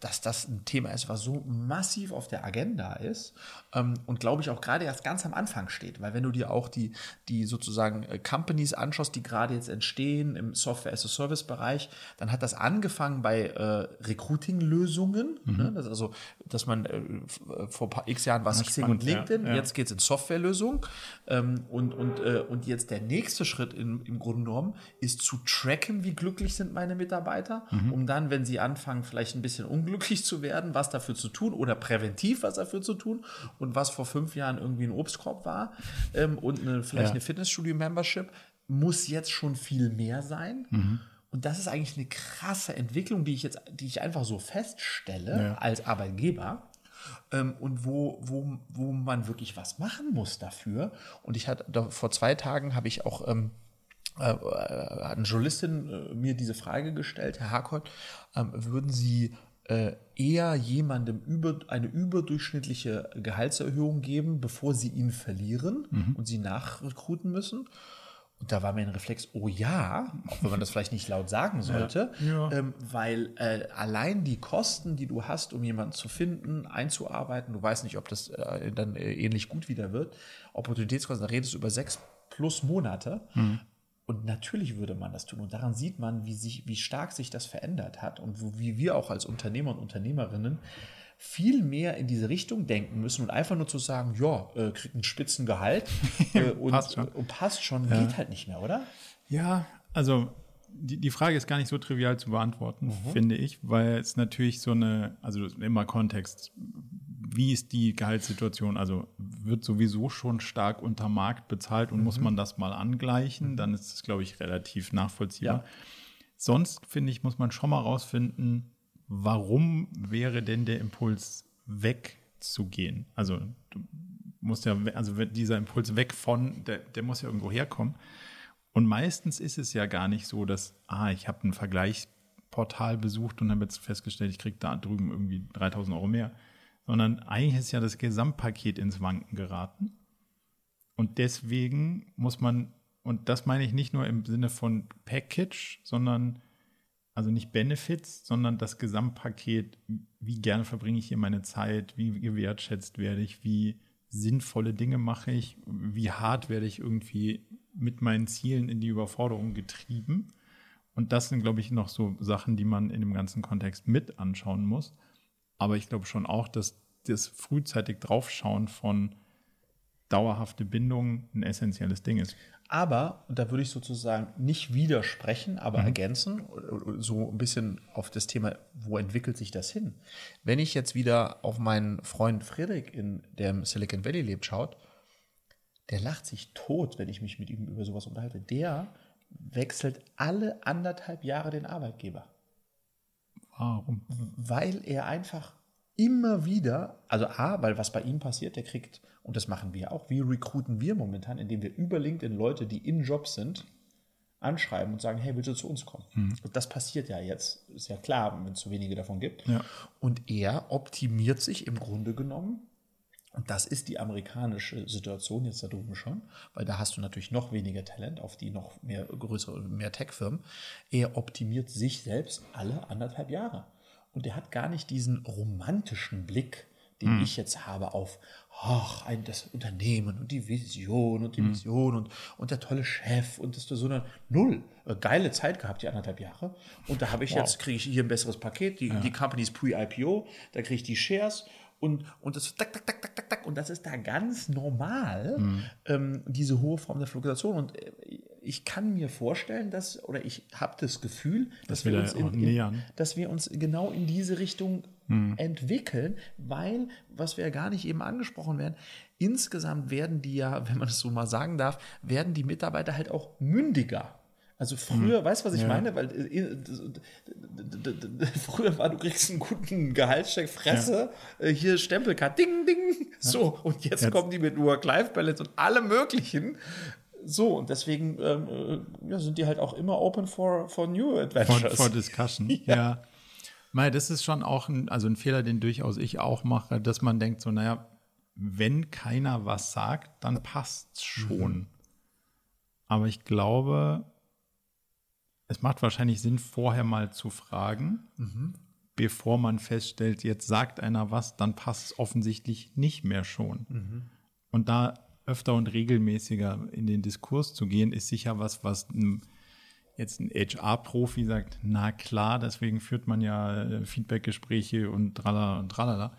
dass das ein Thema ist, was so massiv auf der Agenda ist ähm, und glaube ich auch gerade erst ganz am Anfang steht, weil wenn du dir auch die, die sozusagen äh, Companies anschaust, die gerade jetzt entstehen im Software-as-a-Service-Bereich, dann hat das angefangen bei äh, Recruiting-Lösungen, ne? das also, dass man äh, äh, vor paar x Jahren war es Ja, Xing und ja, LinkedIn, ja. jetzt geht es in Softwarelösungen ähm, und, und, äh, und jetzt der nächste Schritt in, im Grunde genommen ist zu tracken, wie glücklich sind meine Mitarbeiter, Mhm. um dann, wenn sie anfangen, vielleicht ein bisschen unglücklich zu werden, was dafür zu tun oder präventiv was dafür zu tun und was vor fünf Jahren irgendwie ein Obstkorb war ähm, und eine, vielleicht Ja. eine Fitnessstudio-Membership, muss jetzt schon viel mehr sein. Mhm. Und das ist eigentlich eine krasse Entwicklung, die ich jetzt, die ich einfach so feststelle Ja. als Arbeitgeber ähm, und wo, wo, wo man wirklich was machen muss dafür. Und ich hatte vor zwei Tagen habe ich auch ähm, äh, äh, hat eine Journalistin äh, mir diese Frage gestellt, Herr Harkott, ähm, würden Sie äh, eher jemandem über, eine überdurchschnittliche Gehaltserhöhung geben, bevor Sie ihn verlieren und Sie nachrekruten müssen? Und da war mir ein Reflex, oh ja, auch wenn man das vielleicht nicht laut sagen sollte, Ja. Ähm, weil äh, allein die Kosten, die du hast, um jemanden zu finden, einzuarbeiten, du weißt nicht, ob das äh, dann äh, ähnlich gut wieder wird, Opportunitätskosten, da redest du über sechs plus Monate. Und natürlich würde man das tun. Und daran sieht man, wie, sich, wie stark sich das verändert hat und wie wir auch als Unternehmer und Unternehmerinnen viel mehr in diese Richtung denken müssen und einfach nur zu sagen, ja, äh, kriegt ein Spitzengehalt äh, und, passt schon, und passt schon ja. geht halt nicht mehr, oder? Ja, also die, die Frage ist gar nicht so trivial zu beantworten, mhm. finde ich, weil es natürlich so eine, also immer Kontext, wie ist die Gehaltssituation? Also wird sowieso schon stark unter Markt bezahlt und mhm. muss man das mal angleichen, dann ist es, glaube ich, relativ nachvollziehbar. Ja. Sonst, finde ich, muss man schon mal rausfinden, warum wäre denn der Impuls wegzugehen? Also du musst ja, also dieser Impuls weg von, der, der muss ja irgendwo herkommen. Und meistens ist es ja gar nicht so, dass, ah, ich habe ein Vergleichsportal besucht und habe jetzt festgestellt, ich kriege da drüben irgendwie 3000 Euro mehr, sondern eigentlich ist ja das Gesamtpaket ins Wanken geraten. Und deswegen muss man, und das meine ich nicht nur im Sinne von Package, sondern also nicht Benefits, sondern das Gesamtpaket, wie gerne verbringe ich hier meine Zeit, wie gewertschätzt werde ich, wie sinnvolle Dinge mache ich, wie hart werde ich irgendwie mit meinen Zielen in die Überforderung getrieben. Und das sind, glaube ich, noch so Sachen, die man in dem ganzen Kontext mit anschauen muss. Aber ich glaube schon auch, dass das frühzeitig draufschauen von dauerhafte Bindung ein essentielles Ding ist. Aber, und da würde ich sozusagen nicht widersprechen, aber mhm. ergänzen, so ein bisschen auf das Thema, wo entwickelt sich das hin? Wenn ich jetzt wieder auf meinen Freund Friedrich, in der im Silicon Valley lebt, schaut, der lacht sich tot, wenn ich mich mit ihm über sowas unterhalte. Der wechselt alle anderthalb Jahre den Arbeitgeber. Warum? Weil er einfach immer wieder, also A, weil was bei ihm passiert, der kriegt, und das machen wir auch, wie rekruten wir momentan, indem wir über LinkedIn Leute, die in Jobs sind, anschreiben und sagen, hey, willst du zu uns kommen? Mhm. Und das passiert ja jetzt, ist ja klar, wenn es zu wenige davon gibt. Ja. Und er optimiert sich im Grunde genommen und das ist die amerikanische Situation jetzt da drüben schon, weil da hast du natürlich noch weniger Talent, auf die noch mehr größere, mehr Tech-Firmen. Er optimiert sich selbst alle anderthalb Jahre. Und er hat gar nicht diesen romantischen Blick, den hm. ich jetzt habe auf ach, ein, das Unternehmen und die Vision und die hm. Mission und, und der tolle Chef und das sondern null. Äh, geile Zeit gehabt, die anderthalb Jahre. Und da habe ich wow. jetzt, kriege ich hier ein besseres Paket. Die, ja. die Company ist pre-IPO, da kriege ich die Shares und, und das tak, tak, tak, tak, tak, tak, und das ist da ganz normal, mhm. ähm, diese hohe Form der Fluktuation. Und äh, ich kann mir vorstellen, dass, oder ich habe das Gefühl, dass, dass wir, uns in, in, dass wir uns genau in diese Richtung mhm. entwickeln, weil, was wir ja gar nicht eben angesprochen werden, insgesamt werden die ja, wenn man es so mal sagen darf, werden die Mitarbeiter halt auch mündiger. Also früher, mhm. weißt du, was ich ja. meine? Weil äh, früher war, du kriegst einen guten Gehaltscheck, Fresse, ja. äh, hier Stempelkarte, ding, ding. So, und jetzt, jetzt, kommen die mit Work-Life-Balance und allem möglichen. So, und deswegen ähm, äh, ja, sind die halt auch immer open for, for new adventures. For, for discussion, ja. ja. Mal, das ist schon auch ein, also ein Fehler, den durchaus ich auch mache, dass man denkt so, naja, wenn keiner was sagt, dann passt's schon. Mhm. Aber ich glaube, es macht wahrscheinlich Sinn, vorher mal zu fragen, mhm. bevor man feststellt, jetzt sagt einer was, dann passt es offensichtlich nicht mehr schon. Mhm. Und da öfter und regelmäßiger in den Diskurs zu gehen, ist sicher was, was ein, jetzt ein HR-Profi sagt, na klar, deswegen führt man ja äh, Feedbackgespräche und tralala und tralala.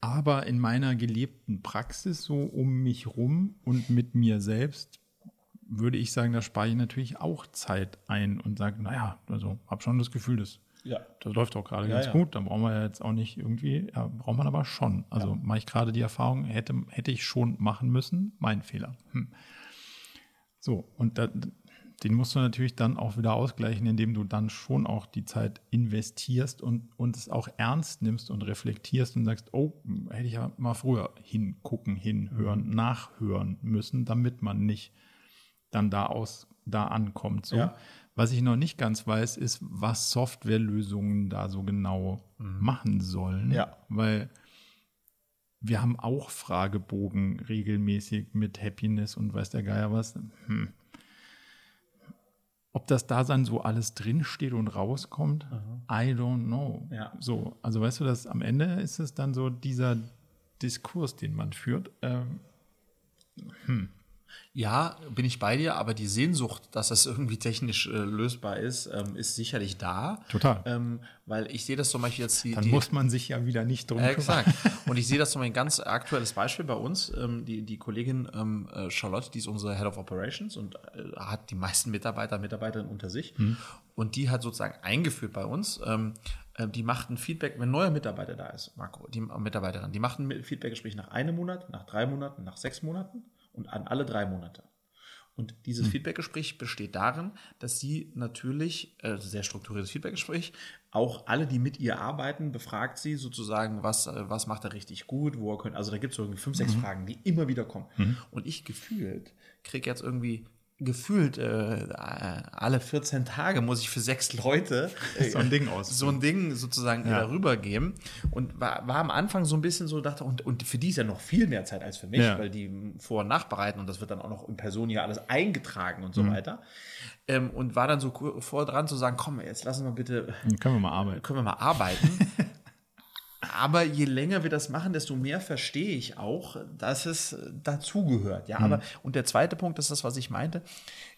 Aber in meiner gelebten Praxis so um mich rum und mit mir selbst würde ich sagen, da spare ich natürlich auch Zeit ein und sage, naja, also habe schon das Gefühl, das, ja. das läuft auch gerade ja, ganz ja. gut. Da brauchen wir ja jetzt auch nicht irgendwie, ja, braucht man aber schon. Also mache ich gerade die Erfahrung, hätte, hätte ich schon machen müssen, mein Fehler. Hm. So, und da, den musst du natürlich dann auch wieder ausgleichen, indem du dann schon auch die Zeit investierst und, und es auch ernst nimmst und reflektierst und sagst, oh, hätte ich ja mal früher hingucken, hinhören, mhm. nachhören müssen, damit man nicht dann da aus, da ankommt. So. Ja. Was ich noch nicht ganz weiß, ist, was Softwarelösungen da so genau mhm. machen sollen. Ja. Weil wir haben auch Fragebogen regelmäßig mit Happiness und weiß der Geier was. Hm. Ob das da dann so alles drinsteht und rauskommt, mhm. I don't know. Ja. So, also weißt du, dass am Ende ist es dann so dieser Diskurs, den man führt. Ähm, hm. Ja, bin ich bei dir, aber die Sehnsucht, dass das irgendwie technisch äh, lösbar ist, ähm, ist sicherlich da. Total. Ähm, weil ich sehe das zum Beispiel jetzt die. Dann die, muss man sich ja wieder nicht drum äh, Exakt. Und ich sehe das zum Beispiel ein ganz aktuelles Beispiel bei uns. Ähm, die, die Kollegin ähm, äh, Charlotte, die ist unsere Head of Operations und äh, hat die meisten Mitarbeiter, Mitarbeiterinnen unter sich. Und die hat sozusagen eingeführt bei uns. Ähm, äh, die macht ein Feedback, wenn ein neuer Mitarbeiter da ist, Marco, die Mitarbeiterin, die macht ein Feedbackgespräch nach einem Monat, nach drei Monaten, nach sechs Monaten und an alle drei Monate. Und dieses Feedbackgespräch besteht darin, dass sie natürlich, äh, sehr strukturiertes Feedbackgespräch, auch alle, die mit ihr arbeiten, befragt sie sozusagen, was, äh, was macht er richtig gut, wo er könnte. Also da gibt es so irgendwie fünf, sechs Fragen, die immer wieder kommen. Und ich gefühlt kriege jetzt irgendwie gefühlt äh, alle 14 Tage muss ich für sechs Leute äh, So ein Ding aus. so ein Ding sozusagen Ja. darüber geben und war, war am Anfang so ein bisschen so dachte und, und für die ist ja noch viel mehr Zeit als für mich, Ja. weil die vor- und nachbereiten und das wird dann auch noch in Person hier alles eingetragen und so Mhm. weiter ähm, und war dann so vor dran zu sagen, komm jetzt lassen wir bitte Dann können wir mal arbeiten. können wir mal arbeiten. Aber je länger wir das machen, desto mehr verstehe ich auch, dass es dazugehört. Ja, aber und der zweite Punkt ist das, was ich meinte.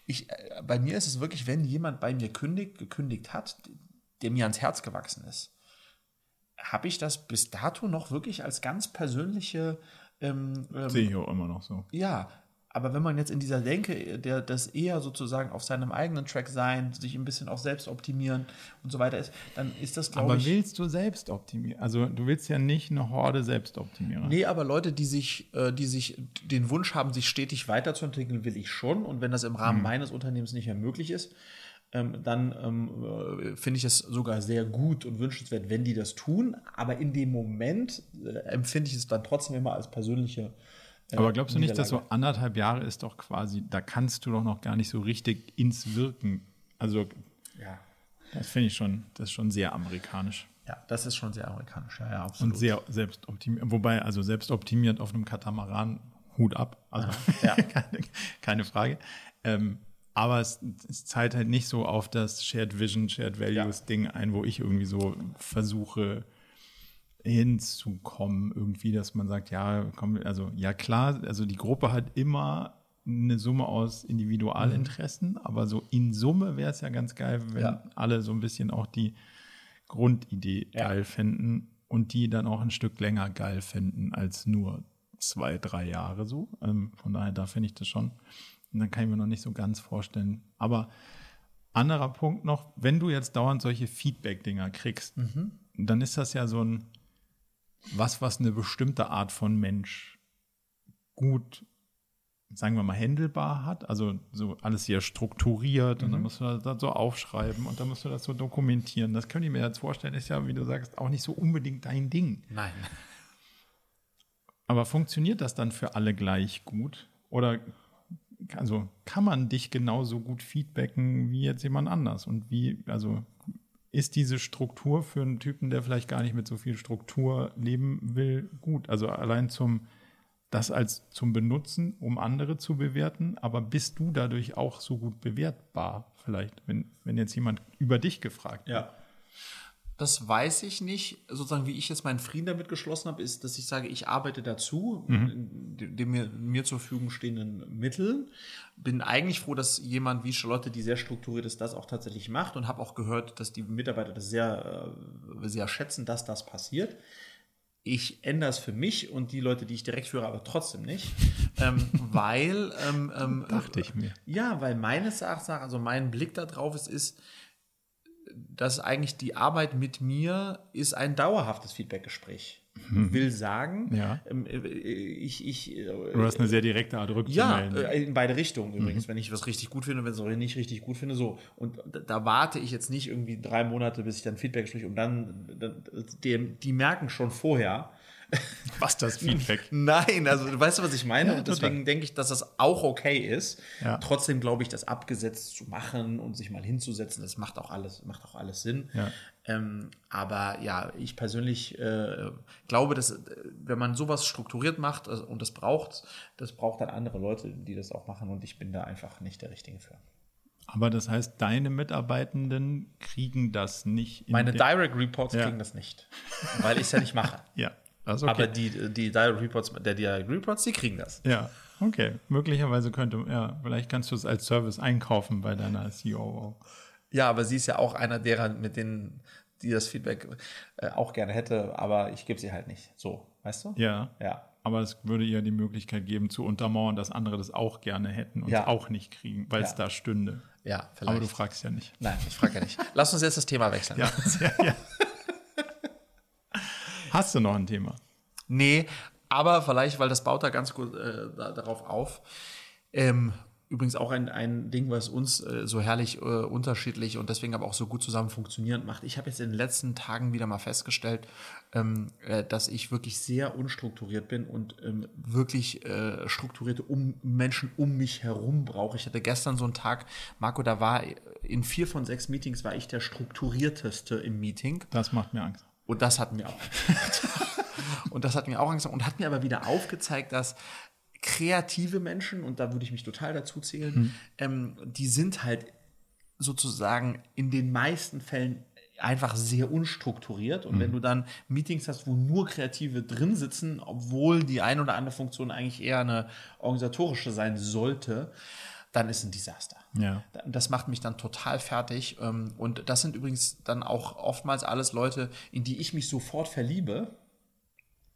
Ich, äh, bei mir ist es wirklich, wenn jemand bei mir kündigt, gekündigt hat, der mir ans Herz gewachsen ist, habe ich das bis dato noch wirklich als ganz persönliche ähm, ähm, Sehe ich auch immer noch so. ja, aber wenn man jetzt in dieser Denke, der das eher sozusagen auf seinem eigenen Track sein, sich ein bisschen auch selbst optimieren und so weiter ist, dann ist das, glaube Aber ich. willst du selbst optimieren? Also du willst ja nicht eine Horde Selbstoptimierer. Nee, aber Leute, die sich, äh, die sich den Wunsch haben, sich stetig weiterzuentwickeln, will ich schon. Und wenn das im Rahmen meines Unternehmens nicht mehr möglich ist, ähm, dann ähm, äh, finde ich es sogar sehr gut und wünschenswert, wenn die das tun. Aber in dem Moment äh, empfinde ich es dann trotzdem immer als persönliche. Äh, Aber glaubst du nicht, dass so anderthalb Jahre ist doch quasi, da kannst du doch noch gar nicht so richtig ins Wirken. Also Ja. das finde ich schon, das ist schon sehr amerikanisch. ja, das ist schon sehr amerikanisch. Ja, ja, absolut. Und sehr selbstoptimiert. Wobei, also selbstoptimiert auf einem Katamaran, Hut ab. Also Ja. keine, keine Frage. Ähm, aber es, es zahlt halt nicht so auf das Shared Vision, Shared Values Ding ein, wo ich irgendwie so versuche hinzukommen, irgendwie, dass man sagt, ja, komm, also ja klar, also die Gruppe hat immer eine Summe aus Individualinteressen, aber so in Summe wäre es ja ganz geil, wenn Ja. alle so ein bisschen auch die Grundidee Ja. geil fänden und die dann auch ein Stück länger geil finden als nur zwei, drei Jahre so. Ähm, von daher, da finde ich das schon. Und dann kann ich mir noch nicht so ganz vorstellen. Aber anderer Punkt noch, wenn du jetzt dauernd solche Feedback-Dinger kriegst, dann ist das ja so ein was, was eine bestimmte Art von Mensch gut, sagen wir mal, handelbar hat. Also so alles sehr strukturiert und dann musst du das so aufschreiben und dann musst du das so dokumentieren. Das könnte ich mir jetzt vorstellen, ist ja, wie du sagst, auch nicht so unbedingt dein Ding. Nein. Aber funktioniert das dann für alle gleich gut? Oder also kann man dich genauso gut feedbacken wie jetzt jemand anders? Und wie, also ist diese Struktur für einen Typen, der vielleicht gar nicht mit so viel Struktur leben will, gut? Also allein zum das als zum Benutzen, um andere zu bewerten, aber bist du dadurch auch so gut bewertbar vielleicht, wenn, wenn jetzt jemand über dich gefragt wird? Ja. Das weiß ich nicht. Sozusagen, wie ich jetzt meinen Frieden damit geschlossen habe, ist, dass ich sage, ich arbeite dazu, den, den mir, mir zur Verfügung stehenden Mitteln. Bin eigentlich froh, dass jemand wie Charlotte, die sehr strukturiert ist, das auch tatsächlich macht und habe auch gehört, dass die Mitarbeiter das sehr, äh, sehr schätzen, dass das passiert. Ich ändere es für mich und die Leute, die ich direkt führe, aber trotzdem nicht. ähm, weil ähm, ähm, Dachte ich mir. ja, weil meines Erachtens, also mein Blick darauf ist, ist, dass eigentlich die Arbeit mit mir ist ein dauerhaftes Feedbackgespräch. Will sagen, Ja. ähm, äh, ich, ich, äh, Du hast eine sehr direkte Art ja, rückzumelden. äh, in beide Richtungen übrigens. Wenn ich was richtig gut finde, wenn ich es auch nicht richtig gut finde, so. Und da, warte ich jetzt nicht irgendwie drei Monate, bis ich dann Feedback spreche, und dann, dann die, die merken schon vorher, Was das Feedback? Nein, also du weißt, was ich meine. Ja, und deswegen denke ich, dass das auch okay ist. Ja. Trotzdem glaube ich, das abgesetzt zu machen und sich mal hinzusetzen, das macht auch alles, macht auch alles Sinn. Ja. Ähm, aber ja, ich persönlich äh, glaube, dass äh, wenn man sowas strukturiert macht äh, und das braucht, das braucht dann andere Leute, die das auch machen und ich bin da einfach nicht der Richtige für. Aber das heißt, deine Mitarbeitenden kriegen das nicht. in Meine Direct Reports Ja. kriegen das nicht, weil ich es ja nicht mache. Ja, okay. Aber die, die Direct Reports, der Direct Reports, die kriegen das. ja, Okay, möglicherweise könnte, ja, vielleicht kannst du es als Service einkaufen bei deiner COO. Ja, aber sie ist ja auch einer derer, mit denen, die das Feedback äh, auch gerne hätte, aber ich gebe sie halt nicht. So, weißt du? Ja. Ja. Aber es würde ihr die Möglichkeit geben, zu untermauern, dass andere das auch gerne hätten und Ja. es auch nicht kriegen, weil es Ja. da stünde. Ja, vielleicht. Aber du fragst ja nicht. Nein, ich frage ja nicht. Lass uns jetzt das Thema wechseln. Ja, sehr, ja. Hast du noch ein Thema? Nee, aber vielleicht, weil das baut da ganz gut äh, da, darauf auf. Ähm, übrigens auch ein, ein Ding, was uns äh, so herrlich äh, unterschiedlich und deswegen aber auch so gut zusammen funktionierend macht. Ich habe jetzt in den letzten Tagen wieder mal festgestellt, ähm, äh, dass ich wirklich sehr unstrukturiert bin und ähm, wirklich äh, strukturierte um, Menschen um mich herum brauche. Ich hatte gestern so einen Tag, Marco, da war in vier von sechs Meetings war ich der strukturierteste im Meeting. Das macht mir Angst. Und das hat mir auch. und das hat mir auch Angst und hat mir aber wieder aufgezeigt, dass kreative Menschen, und da würde ich mich total dazu zählen, ähm, die sind halt sozusagen in den meisten Fällen einfach sehr unstrukturiert. Und wenn du dann Meetings hast, wo nur Kreative drin sitzen, obwohl die eine oder andere Funktion eigentlich eher eine organisatorische sein sollte, dann ist ein Desaster. Ja. Das macht mich dann total fertig. ähm, Und das sind übrigens dann auch oftmals alles Leute, in die ich mich sofort verliebe.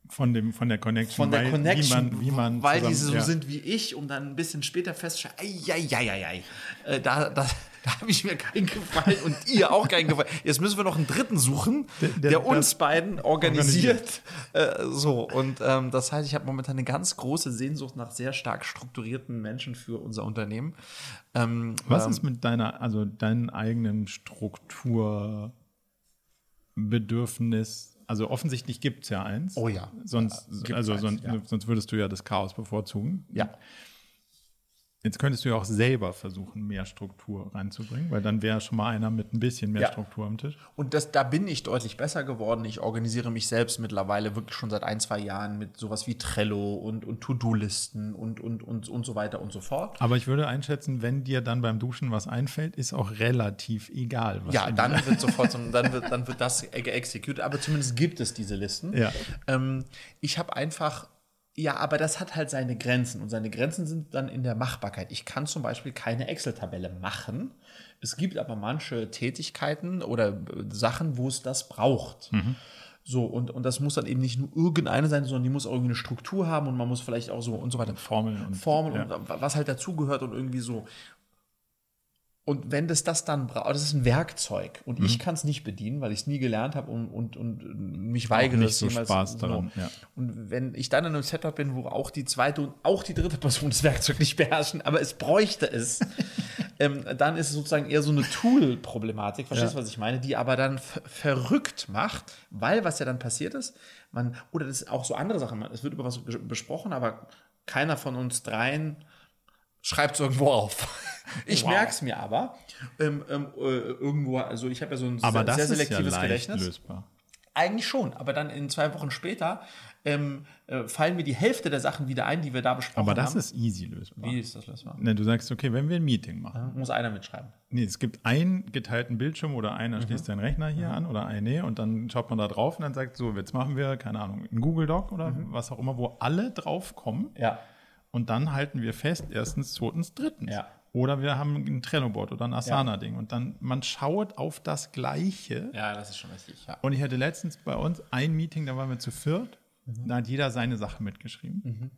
Von, dem, von der Connection. Von der weil, Connection, Wie man, wie man weil zusammen- diese so ja. sind wie ich, um dann ein bisschen später festzustellen, ei, äh, da, da, da habe ich mir keinen gefallen und ihr auch keinen gefallen. Jetzt müssen wir noch einen dritten suchen, der, der uns das beiden organisiert. Äh, so, und ähm, das heißt, ich habe momentan eine ganz große Sehnsucht nach sehr stark strukturierten Menschen für unser Unternehmen. Ähm, Was ähm, ist mit deiner, also deinen eigenen Strukturbedürfnis? Also offensichtlich gibt es ja eins. Oh ja. Sonst, Ja, also eins, sonst, ja. sonst würdest du ja das Chaos bevorzugen. Ja. Jetzt könntest du ja auch selber versuchen, mehr Struktur reinzubringen, weil dann wäre schon mal einer mit ein bisschen mehr Ja. Struktur am Tisch. Und das, da bin ich deutlich besser geworden. Ich organisiere mich selbst mittlerweile wirklich schon seit ein, zwei Jahren mit sowas wie Trello und, und To-Do-Listen und, und, und, und so weiter und so fort. Aber ich würde einschätzen, wenn dir dann beim Duschen was einfällt, ist auch relativ egal. Was Ja, dann wird sofort, so, dann wird, dann wird das geexecute, aber zumindest gibt es diese Listen. Ja. Ähm, ich habe einfach, ja, aber das hat halt seine Grenzen und seine Grenzen sind dann in der Machbarkeit. Ich kann zum Beispiel keine Excel-Tabelle machen. Es gibt aber manche Tätigkeiten oder äh, Sachen, wo es das braucht. So, und, und das muss dann eben nicht nur irgendeine sein, sondern die muss auch irgendwie eine Struktur haben und man muss vielleicht auch so und so weiter. Formeln und Formeln ja. und was halt dazugehört und irgendwie so. Und wenn das das dann braucht, das ist ein Werkzeug und Mhm. ich kann es nicht bedienen, weil ich es nie gelernt habe und, und, und mich weigere. nicht so jemals- Spaß daran, Genau. ja. Und wenn ich dann in einem Setup bin, wo auch die zweite und auch die dritte Person das Werkzeug nicht beherrschen, aber es bräuchte es, ähm, dann ist es sozusagen eher so eine Tool-Problematik, verstehst du, Ja. was ich meine, die aber dann ver- verrückt macht, weil was ja dann passiert ist, man, oder das ist auch so andere Sachen, man- es wird über was besprochen, aber keiner von uns dreien schreibt es irgendwo auf. Ich Wow. merke es mir aber ähm, ähm, äh, irgendwo, also ich habe ja so ein Aber sehr, das sehr ist ja selektives leicht Gedächtnis. lösbar. Eigentlich schon, aber dann in zwei Wochen später ähm, äh, fallen mir die Hälfte der Sachen wieder ein, die wir da besprochen Aber das haben. ist easy lösbar. Wie ist das lösbar? Ne, du sagst, okay, wenn wir ein Meeting machen, Muss einer mitschreiben. Nee, es gibt einen geteilten Bildschirm oder einer Mhm. schließt seinen Rechner hier an oder eine und dann schaut man da drauf und dann sagt so, jetzt machen wir, keine Ahnung, einen Google Doc oder Mhm. was auch immer, wo alle drauf kommen Ja. Und dann halten wir fest, erstens, zweitens, drittens. Ja. Oder wir haben ein Trello-Board oder ein Asana-Ding und dann, man schaut auf das Gleiche. Ja, das ist schon richtig. Ja. Und ich hatte letztens bei uns ein Meeting, da waren wir zu viert, Mhm. da hat jeder seine Sache mitgeschrieben.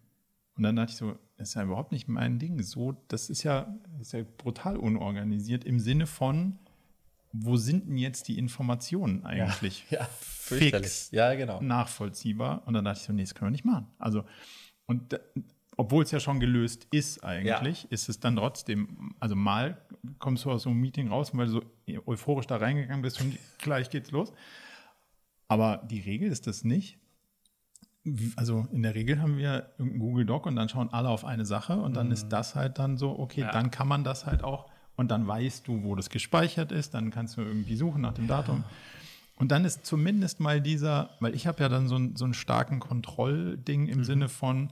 Und dann dachte ich so, das ist ja überhaupt nicht mein Ding. So, das ist ja, ist ja brutal unorganisiert im Sinne von, wo sind denn jetzt die Informationen eigentlich? Ja, fix fürchterlich. Ja, genau. nachvollziehbar. Und dann dachte ich so, nee, das können wir nicht machen. Also, und da- obwohl es ja schon gelöst ist eigentlich, ist es dann trotzdem, also mal kommst du aus so einem Meeting raus, weil du so euphorisch da reingegangen bist und gleich geht's los. Aber die Regel ist das nicht. Also in der Regel haben wir irgendeinen Google Doc und dann schauen alle auf eine Sache und dann ist das halt dann so, okay, Ja. dann kann man das halt auch und dann weißt du, wo das gespeichert ist, dann kannst du irgendwie suchen nach dem Datum. Und dann ist zumindest mal dieser, weil ich habe ja dann so, so einen starken Kontrollding im Sinne von,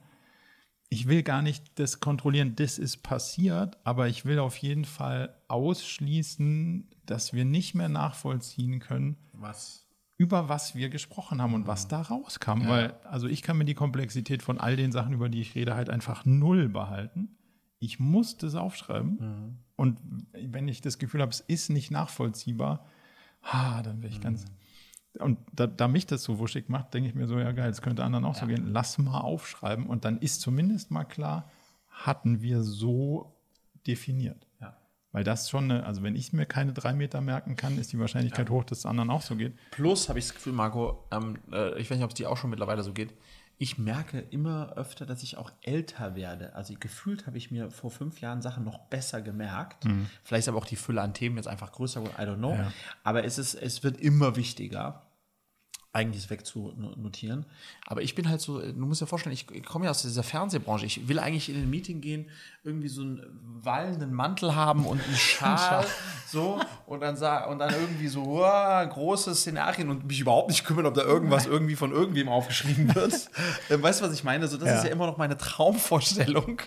ich will gar nicht das kontrollieren, das ist passiert, aber ich will auf jeden Fall ausschließen, dass wir nicht mehr nachvollziehen können, Was? über was wir gesprochen haben und was da rauskam. Ja. Weil, also ich kann mir die Komplexität von all den Sachen, über die ich rede, halt einfach null behalten. Ich muss das aufschreiben. Mhm. Und wenn ich das Gefühl habe, es ist nicht nachvollziehbar, ha, dann wäre ich mhm. ganz. Und da, da, mich das so wuschig macht, denke ich mir so, ja geil, es könnte anderen auch ja. so gehen. Lass mal aufschreiben und dann ist zumindest mal klar, hatten wir so definiert. Ja. Weil das schon, eine, also wenn ich mir keine drei Meter merken kann, ist die Wahrscheinlichkeit ja. hoch, dass es anderen auch so geht. Plus habe ich das Gefühl, Marco, ähm, äh, ich weiß nicht, ob es dir auch schon mittlerweile so geht, ich merke immer öfter, dass ich auch älter werde. Also gefühlt habe ich mir vor fünf Jahren Sachen noch besser gemerkt. Mhm. Vielleicht ist aber auch die Fülle an Themen jetzt einfach größer, I don't know. Ja. Aber es, ist, es wird immer wichtiger eigentlich wegzunotieren. Aber ich bin halt so, du musst dir vorstellen, ich, ich komme ja aus dieser Fernsehbranche. Ich will eigentlich in ein Meeting gehen, irgendwie so einen wallenden Mantel haben und einen Schal, so, und dann und dann irgendwie so, wow, große Szenarien und mich überhaupt nicht kümmern, ob da irgendwas irgendwie von irgendwem aufgeschrieben wird. ähm, weißt du, was ich meine? So, das ja. ist ja immer noch meine Traumvorstellung.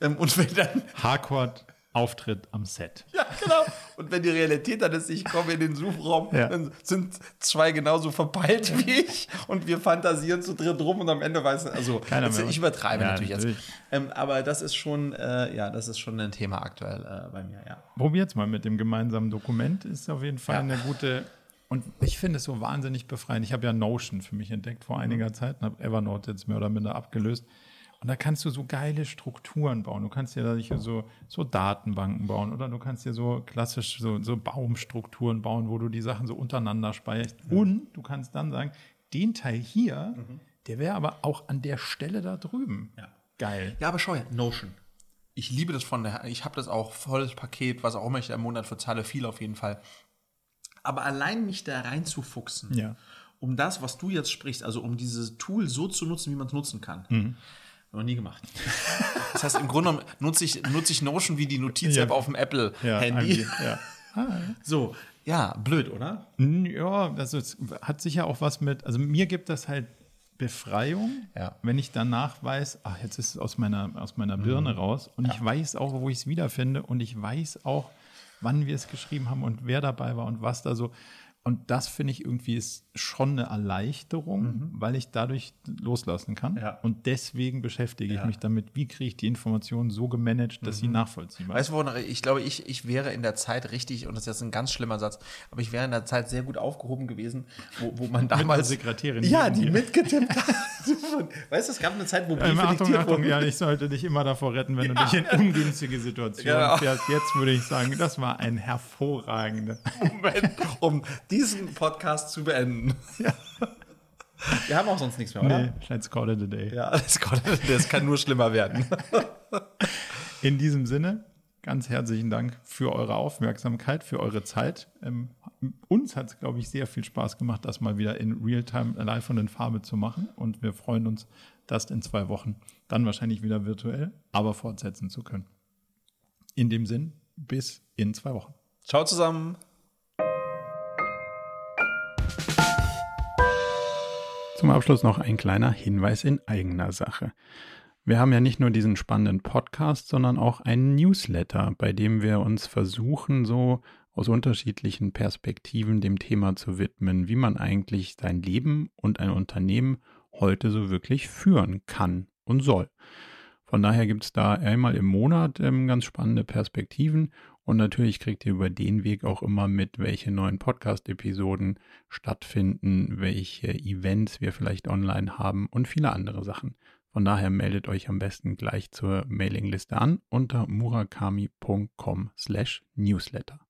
Ähm, und wenn dann. Harcourt Auftritt am Set. Ja, genau. Und wenn die Realität dann ist, ich komme in den Suchraum, ja. dann sind zwei genauso verpeilt wie ich und wir fantasieren zu dritt rum und am Ende weiß also Keiner jetzt, ich übertreibe ja, natürlich, natürlich, jetzt. Ähm, aber das ist schon, äh, ja, das ist schon ein Thema aktuell äh, bei mir, ja. Probiert's mal mit dem gemeinsamen Dokument, ist auf jeden Fall ja. eine gute und ich finde es so wahnsinnig befreiend. Ich habe ja Notion für mich entdeckt vor einiger mhm. Zeit und habe Evernote jetzt mehr oder minder abgelöst. Und da kannst du so geile Strukturen bauen. Du kannst dir da so, so Datenbanken bauen oder du kannst dir so klassisch so, so Baumstrukturen bauen, wo du die Sachen so untereinander speicherst. Mhm. Und du kannst dann sagen, den Teil hier, mhm. der wäre aber auch an der Stelle da drüben. Ja. Geil. Ja, aber schau ja, Notion. Ich liebe das von der, ich habe das auch volles Paket, was auch immer ich da im Monat verzahle, viel auf jeden Fall. Aber allein mich da reinzufuchsen, ja. um das, was du jetzt sprichst, also um dieses Tool so zu nutzen, wie man es nutzen kann. Mhm noch nie gemacht. Das heißt, im Grunde genommen nutze ich, nutze ich Notion wie die Notiz-App ja. auf dem Apple-Handy. Ja, ja. So, ja, blöd, oder? Ja, also es hat sicher auch was mit, also mir gibt das halt Befreiung, ja. wenn ich danach weiß, ach, jetzt ist es aus meiner, aus meiner Birne mhm. raus und ich weiß auch, wo ich es wiederfinde und ich weiß auch, wann wir es geschrieben haben und wer dabei war und was da so. Und das finde ich irgendwie ist schon eine Erleichterung, mhm. weil ich dadurch loslassen kann. Ja. Und deswegen beschäftige ja. ich mich damit, wie kriege ich die Informationen so gemanagt, dass mhm. sie nachvollziehbar sind. Weißt du, ich glaube, ich, ich wäre in der Zeit richtig, und das ist jetzt ein ganz schlimmer Satz, aber ich wäre in der Zeit sehr gut aufgehoben gewesen, wo, wo man damals. Mit Sekretärin. Ja, die mitgetippt hat. weißt du, es gab eine Zeit, wo Briefe ähm, Achtung, Achtung, ja, ich sollte dich immer davor retten, wenn ja. du dich in ungünstige Situationen genau. fährst. Jetzt würde ich sagen, das war ein hervorragender Moment, um diesen Podcast zu beenden. Ja. Wir haben auch sonst nichts mehr, oder? Nee, let's call it a day. Ja, let's call it a day. Es kann nur schlimmer werden. In diesem Sinne, ganz herzlichen Dank für eure Aufmerksamkeit, für eure Zeit. Ähm, uns hat es, glaube ich, sehr viel Spaß gemacht, das mal wieder in Realtime live und in Farbe zu machen. Und wir freuen uns, das in zwei Wochen dann wahrscheinlich wieder virtuell, aber fortsetzen zu können. In dem Sinn, bis in zwei Wochen. Ciao zusammen. Zum Abschluss noch ein kleiner Hinweis in eigener Sache. Wir haben ja nicht nur diesen spannenden Podcast, sondern auch einen Newsletter, bei dem wir uns versuchen, so aus unterschiedlichen Perspektiven dem Thema zu widmen, wie man eigentlich sein Leben und ein Unternehmen heute so wirklich führen kann und soll. Von daher gibt es da einmal im Monat ähm, ganz spannende Perspektiven und natürlich kriegt ihr über den Weg auch immer mit, welche neuen Podcast-Episoden stattfinden, welche Events wir vielleicht online haben und viele andere Sachen. Von daher meldet euch am besten gleich zur Mailingliste an unter murakami.com/newsletter.